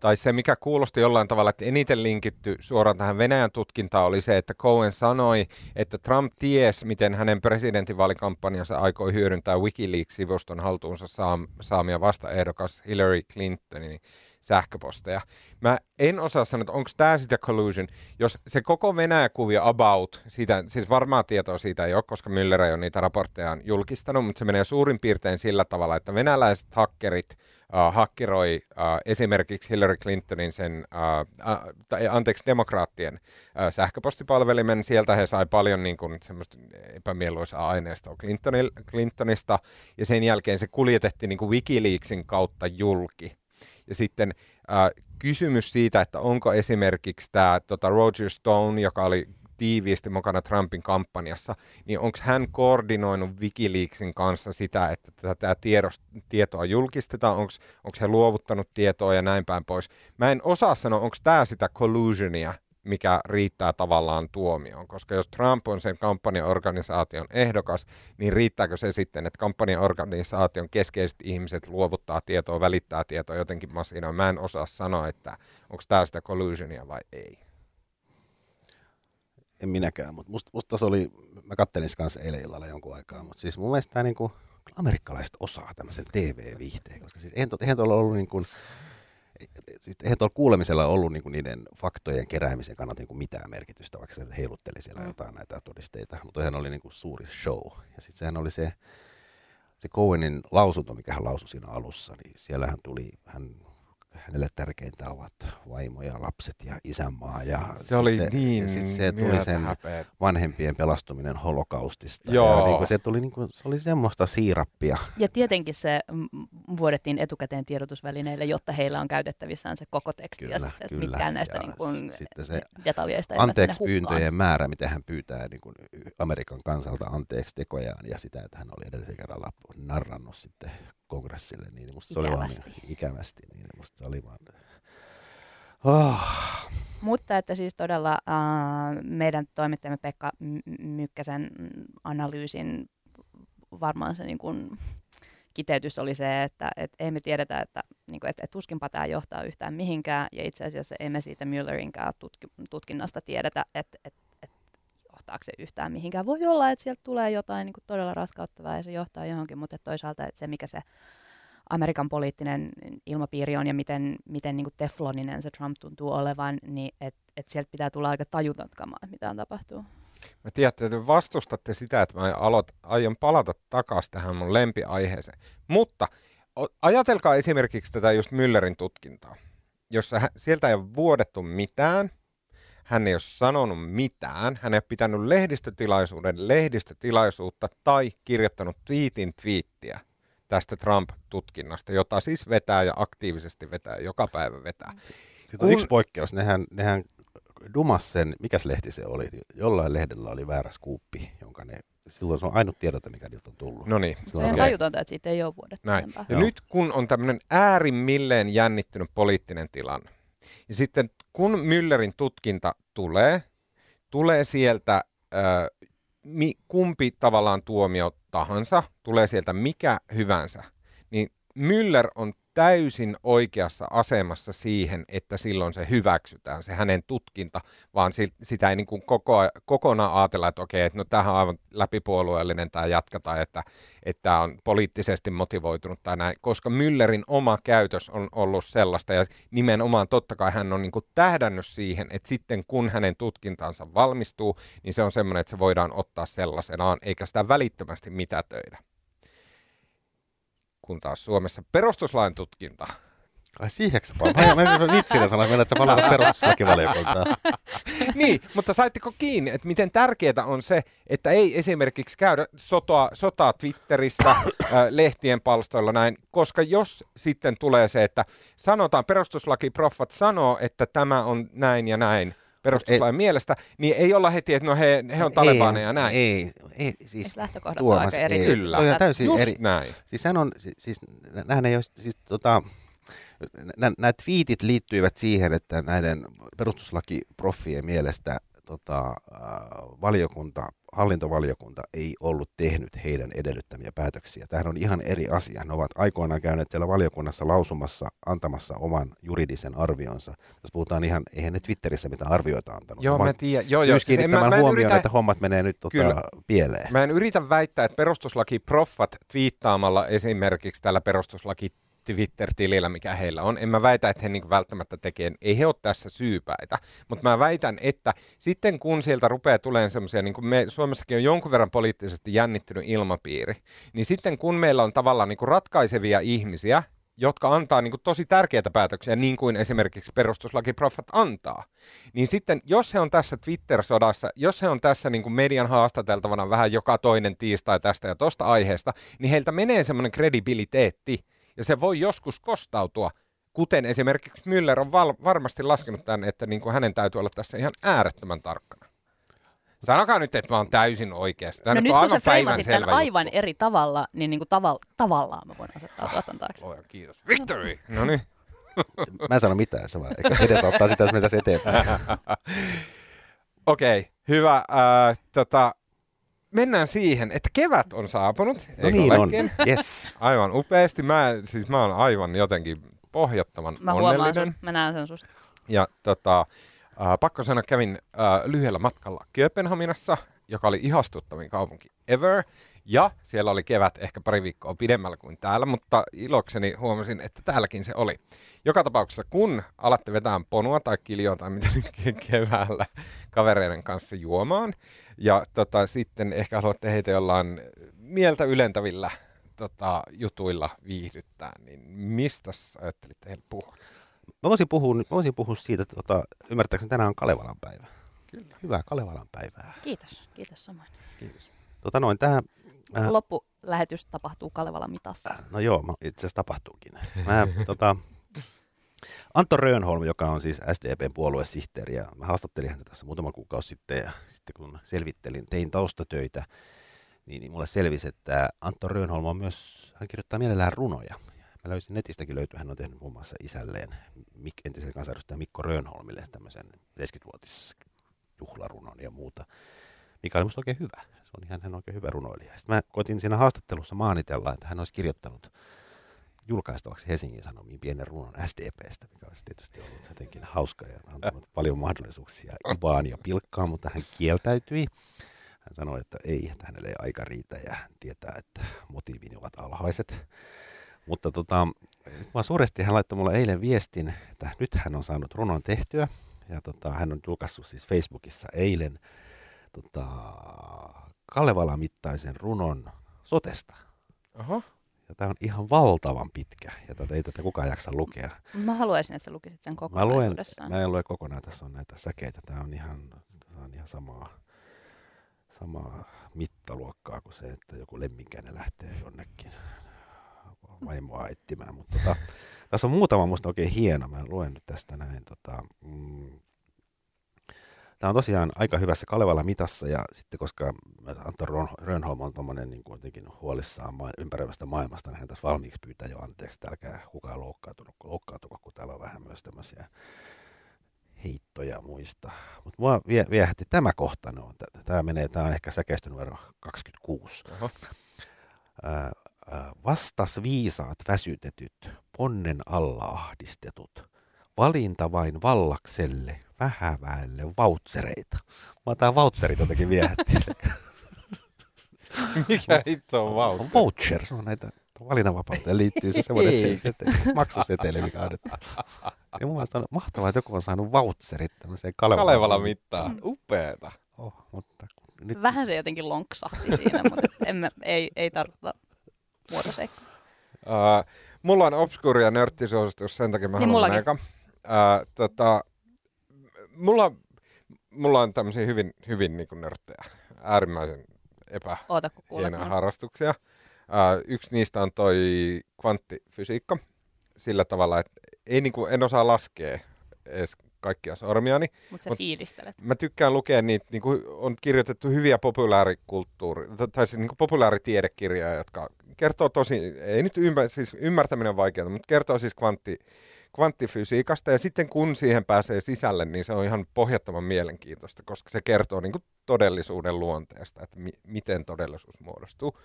tai se mikä kuulosti jollain tavalla, että eniten linkitty suoraan tähän Venäjän tutkintaan oli se, että Cohen sanoi, että Trump ties, miten hänen presidentinvaalikampanjansa aikoi hyödyntää Wikileaks-sivuston haltuunsa saam- saamia vastaehdokas Hillary Clintonin sähköposteja. Mä en osaa sanoa, että onko tämä sitä collusion, jos se koko Venäjä-kuvio about, siitä, siis varmaa tietoa siitä ei ole, koska Müller ei ole niitä raportteja julkistanut, mutta se menee suurin piirtein sillä tavalla, että venäläiset hakkerit uh, hakkiroi uh, esimerkiksi Hillary Clintonin sen, uh, uh, tai, anteeksi, demokraattien uh, sähköpostipalvelimen. Sieltä he sai paljon niin kuin, semmoista epämieluisaa aineistoa Clintonil, Clintonista, ja sen jälkeen se kuljetettiin niin kuin Wikileaksin kautta julki. Ja sitten äh, kysymys siitä, että onko esimerkiksi tämä tota Roger Stone, joka oli tiiviisti mukana Trumpin kampanjassa, niin onko hän koordinoinut Wikileaksin kanssa sitä, että tätä tiedost, tietoa julkistetaan, onko he luovuttanut tietoa ja näin päin pois. Mä en osaa sanoa, onko tämä sitä collusionia, mikä riittää tavallaan tuomioon. Koska jos Trump on sen kampanjaorganisaation ehdokas, niin riittääkö se sitten, että kampanjaorganisaation keskeiset ihmiset luovuttaa tietoa, välittää tietoa jotenkin masinoon. Mä en osaa sanoa, että onko tämä sitä collusionia vai ei. En minäkään, mutta musta, musta se oli, mä kattelin kanssa eilen illalla jonkun aikaa, mutta siis mun mielestä tämä niinku, amerikkalaiset osaa tämmöisen TV-viihteen, koska siis eihän, eihän tuolla ollut niin kuin, siis eihän tuolla kuulemisella ollut niin kuin niiden faktojen keräämisen kannalta niin kuin mitään merkitystä, vaikka se heilutteli siellä mm. jotain näitä todisteita, mutta ihan oli niin kuin suuri show. Ja sitten sehän oli se, se Cohenin lausunto, mikä hän lausui siinä alussa, niin siellähän tuli, hän hänelle tärkeintä ovat vaimo ja lapset ja isänmaa. Ja se sitten, oli niin ja sitten se tuli sen häpeä. vanhempien pelastuminen holokaustista. Joo. Ja niin kuin se, tuli niin kuin, se oli semmoista siirappia. Ja tietenkin se vuodettiin etukäteen tiedotusvälineille, jotta heillä on käytettävissään se koko teksti kyllä, ja sitten, kyllä. mitkään näistä niin kuin sitten se detaljeista anteeksi pyyntöjen määrä, mitä hän pyytää niin kuin Amerikan kansalta anteeksi tekojaan ja sitä, että hän oli edellisen kerralla narrannut sitten kongressille, niin musta se oli vaan niin, ikävästi, niin musta se oli vaan... Oh. Mutta että siis todella äh, meidän toimittajamme Pekka Mykkäsen analyysin varmaan se niin kuin, kiteytys oli se, että et ei me tiedetä, että, niin kuin, että, että tuskinpa tämä johtaa yhtään mihinkään, ja itse asiassa emme siitä Müllerinkään tutki, tutkinnasta tiedetä, että, että johtaako se yhtään mihinkään. Voi olla, että sieltä tulee jotain niin kuin todella raskauttavaa ja se johtaa johonkin, mutta toisaalta että se, mikä se Amerikan poliittinen ilmapiiri on ja miten, miten niin kuin tefloninen se Trump tuntuu olevan, niin että et sieltä pitää tulla aika tajuton kamaa, että mitä tapahtuu. Mä tiedän, että te vastustatte sitä, että mä aloit, aion palata takaisin tähän mun lempiaiheeseen. Mutta ajatelkaa esimerkiksi tätä just Müllerin tutkintaa, jossa sieltä ei ole vuodettu mitään, hän ei ole sanonut mitään, hän ei ole pitänyt lehdistötilaisuuden lehdistötilaisuutta tai kirjoittanut tweetin twiittiä tästä Trump-tutkinnasta, jota siis vetää ja aktiivisesti vetää, joka päivä vetää. Sitten on Kun... yksi poikkeus, nehän, nehän dumas sen, mikäs lehti se oli, jollain lehdellä oli väärä skuuppi, jonka ne silloin se on ainut tiedote, mikä niiltä on tullut. No niin. Se on tajutonta, että siitä ei ole vuodet Näin. Ja nyt kun on tämmöinen äärimmilleen jännittynyt poliittinen tilanne, ja sitten kun Müllerin tutkinta tulee, tulee sieltä äh, kumpi tavallaan tuomio tahansa, tulee sieltä mikä hyvänsä, niin Müller on täysin oikeassa asemassa siihen, että silloin se hyväksytään, se hänen tutkinta, vaan sitä ei niin kuin koko, kokonaan ajatella, että okei, että no tämähän on aivan läpipuolueellinen tämä jatketaan, että, että tämä on poliittisesti motivoitunut tai näin, koska Müllerin oma käytös on ollut sellaista ja nimenomaan totta kai hän on niin kuin tähdännyt siihen, että sitten kun hänen tutkintansa valmistuu, niin se on semmoinen, että se voidaan ottaa sellaisenaan, eikä sitä välittömästi mitätöidä kun taas Suomessa perustuslain tutkinta. Ai siiheksi vaan. Mä vitsinä sanoin, että sä palaat perustuslakivaliokuntaan. niin, mutta saitteko kiinni, että miten tärkeää on se, että ei esimerkiksi käydä sotaa, sotaa Twitterissä, äh, lehtien palstoilla näin, koska jos sitten tulee se, että sanotaan, perustuslakiproffat sanoo, että tämä on näin ja näin, perustuslain ei, mielestä, niin ei olla heti, että no he, he on talebaneja ja näin. Ei, ei siis lähtökohdat Tuomas, aika eri. Kyllä, on täysin Just eri. näin. Siis hän on, siis, siis nämähän ei ole, siis tota, nämä twiitit liittyivät siihen, että näiden perustuslakiproffien mielestä tota, valiokunta hallintovaliokunta ei ollut tehnyt heidän edellyttämiä päätöksiä. Tämähän on ihan eri asia. Ne ovat aikoinaan käyneet siellä valiokunnassa lausumassa, antamassa oman juridisen arvionsa. Tässä puhutaan ihan, eihän ne Twitterissä mitään arvioita antanut. Joo, mä tiedän. Joo, joo. Siis mä, mä huomioon, yritä... että hommat menee nyt tota, pieleen. Mä en yritä väittää, että perustuslaki proffat twiittaamalla esimerkiksi tällä perustuslaki Twitter-tilillä, mikä heillä on. En mä väitä, että he niin välttämättä tekee, ei he ole tässä syypäitä, mutta mä väitän, että sitten kun sieltä rupeaa tulemaan semmoisia, niin kuin me Suomessakin on jonkun verran poliittisesti jännittynyt ilmapiiri, niin sitten kun meillä on tavallaan niin kuin ratkaisevia ihmisiä, jotka antaa niin kuin tosi tärkeitä päätöksiä, niin kuin esimerkiksi perustuslakiproffat antaa. Niin sitten, jos he on tässä Twitter-sodassa, jos he on tässä niin kuin median haastateltavana vähän joka toinen tiistai tästä ja tosta aiheesta, niin heiltä menee semmoinen kredibiliteetti, ja se voi joskus kostautua, kuten esimerkiksi Müller on val- varmasti laskenut tämän, että niin kuin hänen täytyy olla tässä ihan äärettömän tarkkana. Sanokaa nyt, että mä oon täysin oikeassa. Tämä no nyt kun aivan sä freimasit tämän aivan juttu. eri tavalla, niin, niin kuin taval, tavallaan mä voin asettaa tuotan taakse. Luojan kiitos. Victory! No niin. Mä en sano mitään, se vaan edesauttaa sitä, että mentäisiin eteenpäin. Okei, okay, hyvä. Äh, tota, mennään siihen, että kevät on saapunut. No eikö niin on, yes. Aivan upeasti. Mä, siis mä oon aivan jotenkin pohjattoman Mä onnellinen. mä näen sen susta. Ja tota, äh, pakko sanoa, kävin äh, lyhyellä matkalla Kööpenhaminassa, joka oli ihastuttavin kaupunki ever. Ja siellä oli kevät ehkä pari viikkoa pidemmällä kuin täällä, mutta ilokseni huomasin, että täälläkin se oli. Joka tapauksessa, kun alatte vetää ponua tai kiljoa tai mitä nyt ke- keväällä kavereiden kanssa juomaan, ja tota, sitten ehkä haluatte heitä jollain mieltä ylentävillä tota, jutuilla viihdyttää, niin mistä ajattelitte heille puhua? Mä voisin puhua, mä voisin puhua siitä, että tota, ymmärtääkseni tänään on Kalevalan päivä. Kyllä. Hyvää Kalevalan päivää. Kiitos, kiitos samoin. Kiitos. Tota noin, tää, Äh. Loppulähetys tapahtuu Kalevala mitassa. no joo, mä- itse asiassa tapahtuukin. Mä, tota, Antto Röönholm, joka on siis SDPn puoluesihteeri, ja mä haastattelin häntä tässä muutama kuukausi sitten, ja sitten kun selvittelin, tein taustatöitä, niin, niin mulle selvisi, että Antto Röönholm on myös, hän kirjoittaa mielellään runoja. Mä löysin netistäkin löytyy, hän on tehnyt muun muassa isälleen, Mik, entiselle kansanedustaja Mikko Röönholmille tämmöisen 70-vuotis juhlarunon ja muuta, mikä oli musta oikein hyvä. Se on ihan hän oikein hyvä runoilija. Sitten mä koitin siinä haastattelussa maanitella, että hän olisi kirjoittanut julkaistavaksi Helsingin Sanomiin pienen runon SDPstä, mikä olisi tietysti ollut jotenkin hauska ja antanut paljon mahdollisuuksia Ivaan ja Pilkkaan, mutta hän kieltäytyi. Hän sanoi, että ei, että hänelle ei aika riitä ja hän tietää, että motiivini ovat alhaiset. Mutta tota, mä suuresti hän laittoi mulle eilen viestin, että nyt hän on saanut runon tehtyä. Ja tota, hän on julkaissut siis Facebookissa eilen tota, Kalevala-mittaisen runon sotesta. Oho. Ja tämä on ihan valtavan pitkä, ja tätä ei tätä kukaan jaksa lukea. Mä haluaisin, että sä lukisit sen Mä luen, mä en lue kokonaan, tässä on näitä säkeitä. Tämä on ihan, tämä on ihan samaa, samaa mittaluokkaa kuin se, että joku lemminkäinen lähtee jonnekin vaimoa etsimään. Mutta tota, tässä on muutama musta oikein hieno. Mä luen nyt tästä näin. Tota, mm, Tämä on tosiaan aika hyvässä Kalevala mitassa ja sitten koska Antto Rönnholm on tuommoinen niin kuitenkin huolissaan ma- ympäröivästä maailmasta, niin hän tässä valmiiksi pyytää jo anteeksi, että älkää kukaan loukkaantunut, loukkaantuko, kun täällä on vähän myös tämmöisiä heittoja muista. Mutta mua vie, viehätti tämä kohta, no, tämä menee, tämä on ehkä säkeistö numero 26. Oho. Ää, vastas viisaat väsytetyt, ponnen alla ahdistetut, valinta vain vallakselle, vähäväelle vautsereita. Mä tää vautserit jotenkin viehätti. Mikä hitto on vauhti? Voucher, se on näitä valinnanvapauteen liittyy se semmoinen seteli, maksuseteli, mikä annetaan. Ja mun mielestä on mahtavaa, että joku on saanut vautserit tämmöiseen Kalevala. Kalevala mittaa. Upeeta. Oh, mutta nyt Vähän se jotenkin lonksahti siinä, mutta emme, ei, ei tarkoita muotoseikkaa. Uh, mulla on obskuuri ja nörttisuositus, sen takia mä Niin haluan mullakin. Uh, tota, mulla, mulla on tämmöisiä hyvin, hyvin niin kuin nörttejä, äärimmäisen epähienoja harrastuksia. Uh, yksi niistä on toi kvanttifysiikka sillä tavalla, että ei, niin kuin, en osaa laskea edes kaikkia sormiani. Mutta sä Mut- fiilistelet. Mä tykkään lukea niitä, niin kuin on kirjoitettu hyviä populaarikulttuuri, tai siis niin kuin populaaritiedekirjoja, jotka kertoo tosi, ei nyt ymmär, siis ymmärtäminen on vaikeaa, mutta kertoo siis kvantti, kvanttifysiikasta, ja sitten kun siihen pääsee sisälle, niin se on ihan pohjattoman mielenkiintoista, koska se kertoo niin kuin todellisuuden luonteesta, että mi- miten todellisuus muodostuu.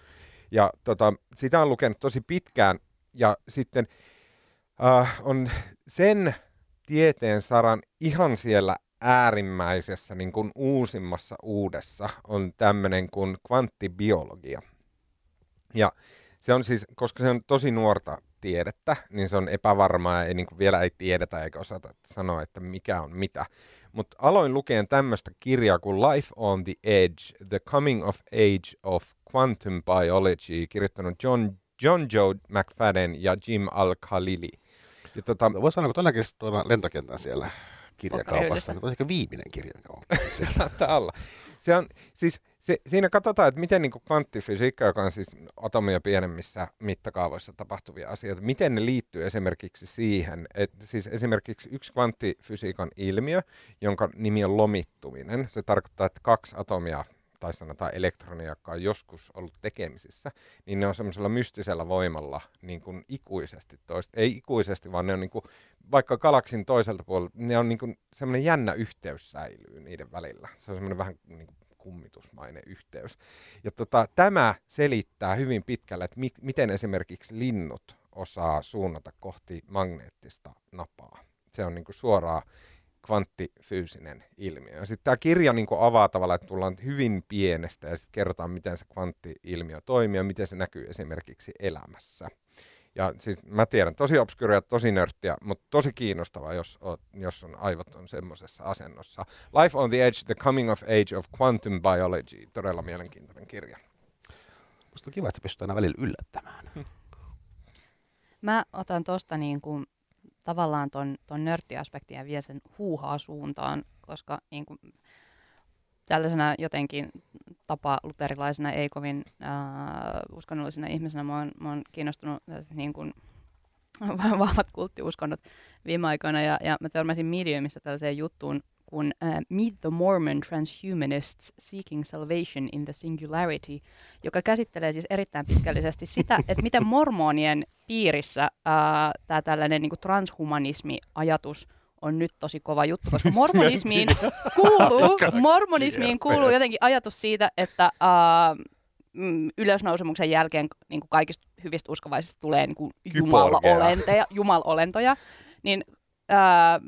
Ja tota, sitä on lukenut tosi pitkään, ja sitten äh, on sen tieteen saran ihan siellä äärimmäisessä niin kuin uusimmassa uudessa on tämmöinen kuin kvanttibiologia. Ja se on siis, koska se on tosi nuorta tiedettä, niin se on epävarmaa ja ei, niin vielä ei tiedetä eikä osata sanoa, että mikä on mitä. Mutta aloin lukeen tämmöistä kirjaa kuin Life on the Edge, The Coming of Age of Quantum Biology, kirjoittanut John, John Joe McFadden ja Jim Al-Khalili. Ja tota, Voisi sanoa, kun tuollakin tuolla lentokentän siellä kirjakaupassa, niin on ehkä viimeinen kirja, mikä on siellä. saattaa olla. Se on, siis Si- siinä katsotaan, että miten niin kvanttifysiikka, joka on siis atomia pienemmissä mittakaavoissa tapahtuvia asioita, miten ne liittyy esimerkiksi siihen, että siis esimerkiksi yksi kvanttifysiikan ilmiö, jonka nimi on lomittuminen, se tarkoittaa, että kaksi atomia tai sanotaan elektronia, joka on joskus ollut tekemisissä, niin ne on semmoisella mystisellä voimalla niin kuin ikuisesti toista. Ei ikuisesti, vaan ne on niin kuin, vaikka galaksin toiselta puolelta, ne on niin kuin semmoinen jännä yhteys säilyy niiden välillä. Se on semmoinen vähän niin kuin kummitusmainen yhteys. Ja tota, tämä selittää hyvin pitkälle, että mit, miten esimerkiksi linnut osaa suunnata kohti magneettista napaa. Se on niin kuin suoraan kvanttifyysinen ilmiö. Sitten tämä kirja niin avaa tavallaan, että tullaan hyvin pienestä ja sitten kerrotaan, miten se kvanttiilmiö toimii ja miten se näkyy esimerkiksi elämässä. Ja siis mä tiedän, tosi obskyria, tosi nörttiä, mutta tosi kiinnostavaa, jos, oot, jos on aivot on semmoisessa asennossa. Life on the Edge, The Coming of Age of Quantum Biology. Todella mielenkiintoinen kirja. Musta on kiva, että sä pystyt aina välillä yllättämään. Mä otan tosta niin kuin, tavallaan ton, ton nörttiaspektin ja vie sen huuhaa suuntaan, koska niin kuin, tällaisena jotenkin tapa luterilaisena, ei kovin äh, uskonnollisena ihmisenä, mä oon, mä oon kiinnostunut niin kuin, vahvat kulttiuskonnot viime aikoina, ja, ja mä törmäsin Mediumissa tällaiseen juttuun kuin uh, Meet the Mormon Transhumanists Seeking Salvation in the Singularity, joka käsittelee siis erittäin pitkällisesti sitä, että miten mormonien piirissä uh, tämä tällainen niin transhumanismi-ajatus on nyt tosi kova juttu, koska mormonismiin kuuluu, mormonismiin kuuluu jotenkin ajatus siitä, että uh, ylösnousemuksen jälkeen niin kuin kaikista hyvistä uskovaisista tulee niin kuin jumalolentoja, jumalolentoja, niin ää,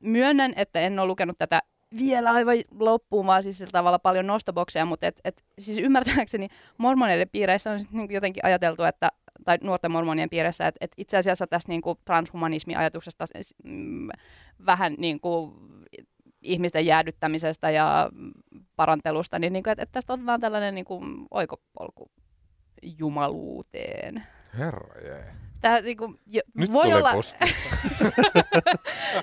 myönnän, että en ole lukenut tätä vielä aivan loppuun, vaan siis sillä tavalla paljon nostobokseja, mutta et, et, siis ymmärtääkseni mormoneiden piireissä on niin jotenkin ajateltu, että tai nuorten mormonien piirissä, että, että itse asiassa tästä niin kuin transhumanismi-ajatuksesta mm, vähän niin kuin ihmisten jäädyttämisestä ja parantelusta, niin, niin kuin, että, että tästä on vaan tällainen niin kuin oikopolku jumaluuteen. Herra jee. Tää, niin kuin, jo, Nyt voi olla...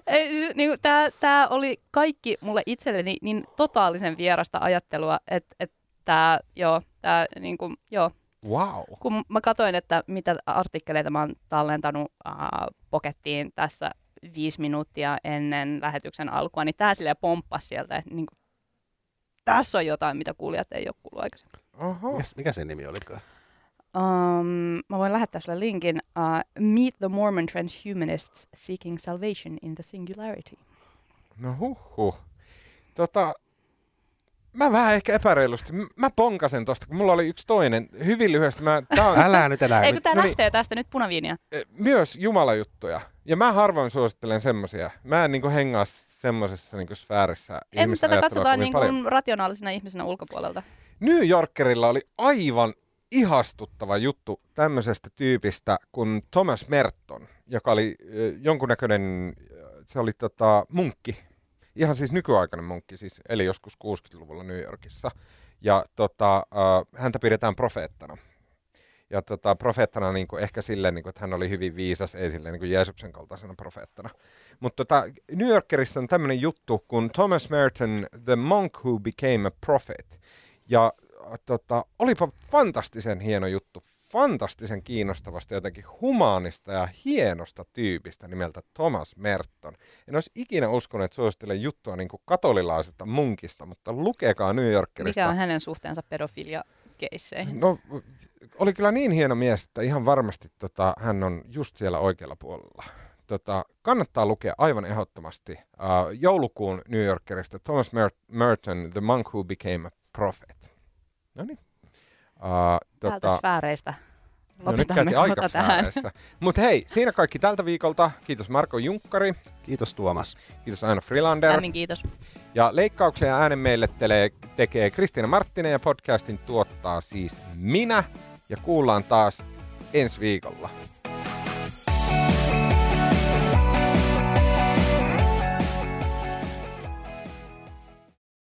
Ei, niin kuin, tää, tää oli kaikki mulle itselleni niin totaalisen vierasta ajattelua, että et tää, joo, tää, niin kuin, joo. Wow. Kun mä katsoin, että mitä artikkeleita mä oon tallentanut äh, pokettiin tässä viisi minuuttia ennen lähetyksen alkua, niin tää silleen pomppasi sieltä, että niin kuin, tässä on jotain, mitä kuulijat ei ole kuullut aikaisemmin. Oho. Mikä, mikä se nimi olikaan? Um, mä voin lähettää sulle linkin. Uh, Meet the Mormon Transhumanists Seeking Salvation in the Singularity. No huh. Tota, mä vähän ehkä epäreilusti. Mä ponkasen tosta, kun mulla oli yksi toinen. Hyvin lyhyesti. Mä, tää on Älä nyt enää. Eikö tää no niin. lähtee tästä nyt punaviiniä? eh, myös jumalajuttuja. Ja mä harvoin suosittelen semmosia. Mä en niinku hengaa semmosessa niinku sfäärissä En, ihmisten tätä katsotaan kovin niin paljon. kuin rationaalisena ihmisenä ulkopuolelta. New Yorkerilla oli aivan ihastuttava juttu tämmöisestä tyypistä kuin Thomas Merton, joka oli ö, jonkunnäköinen, ö, se oli tota, munkki, ihan siis nykyaikainen munkki, siis eli joskus 60-luvulla New Yorkissa. Ja tota, ö, häntä pidetään profeettana. Ja tota, profeettana niin kuin ehkä silleen, niin kuin, että hän oli hyvin viisas, ei silleen niin kuin Jeesuksen kaltaisena profeettana. Mutta tota, New Yorkerissa on tämmöinen juttu kuin Thomas Merton, The Monk Who Became a Prophet. Ja tota, olipa fantastisen hieno juttu, fantastisen kiinnostavasta jotenkin humaanista ja hienosta tyypistä nimeltä Thomas Merton. En olisi ikinä uskonut, että suosittelen juttua niin kuin katolilaisesta munkista, mutta lukekaa New Yorkerista. Mikä on hänen suhteensa pedofilia keisseihin? No, oli kyllä niin hieno mies, että ihan varmasti tota, hän on just siellä oikealla puolella. Tota, kannattaa lukea aivan ehdottomasti uh, joulukuun New Yorkerista Thomas Mer- Merton, The Monk Who Became a Prophet. No niin. Uh, Täältä sfääreistä. no nyt Lopetamme käytiin kohta aika tähän. Mutta hei, siinä kaikki tältä viikolta. Kiitos Marko Junkkari, Kiitos Tuomas. kiitos Aino Frilander. Lämmin kiitos. Ja leikkauksen ja äänen meille telee, tekee Kristiina Marttinen ja podcastin tuottaa siis minä. Ja kuullaan taas ensi viikolla.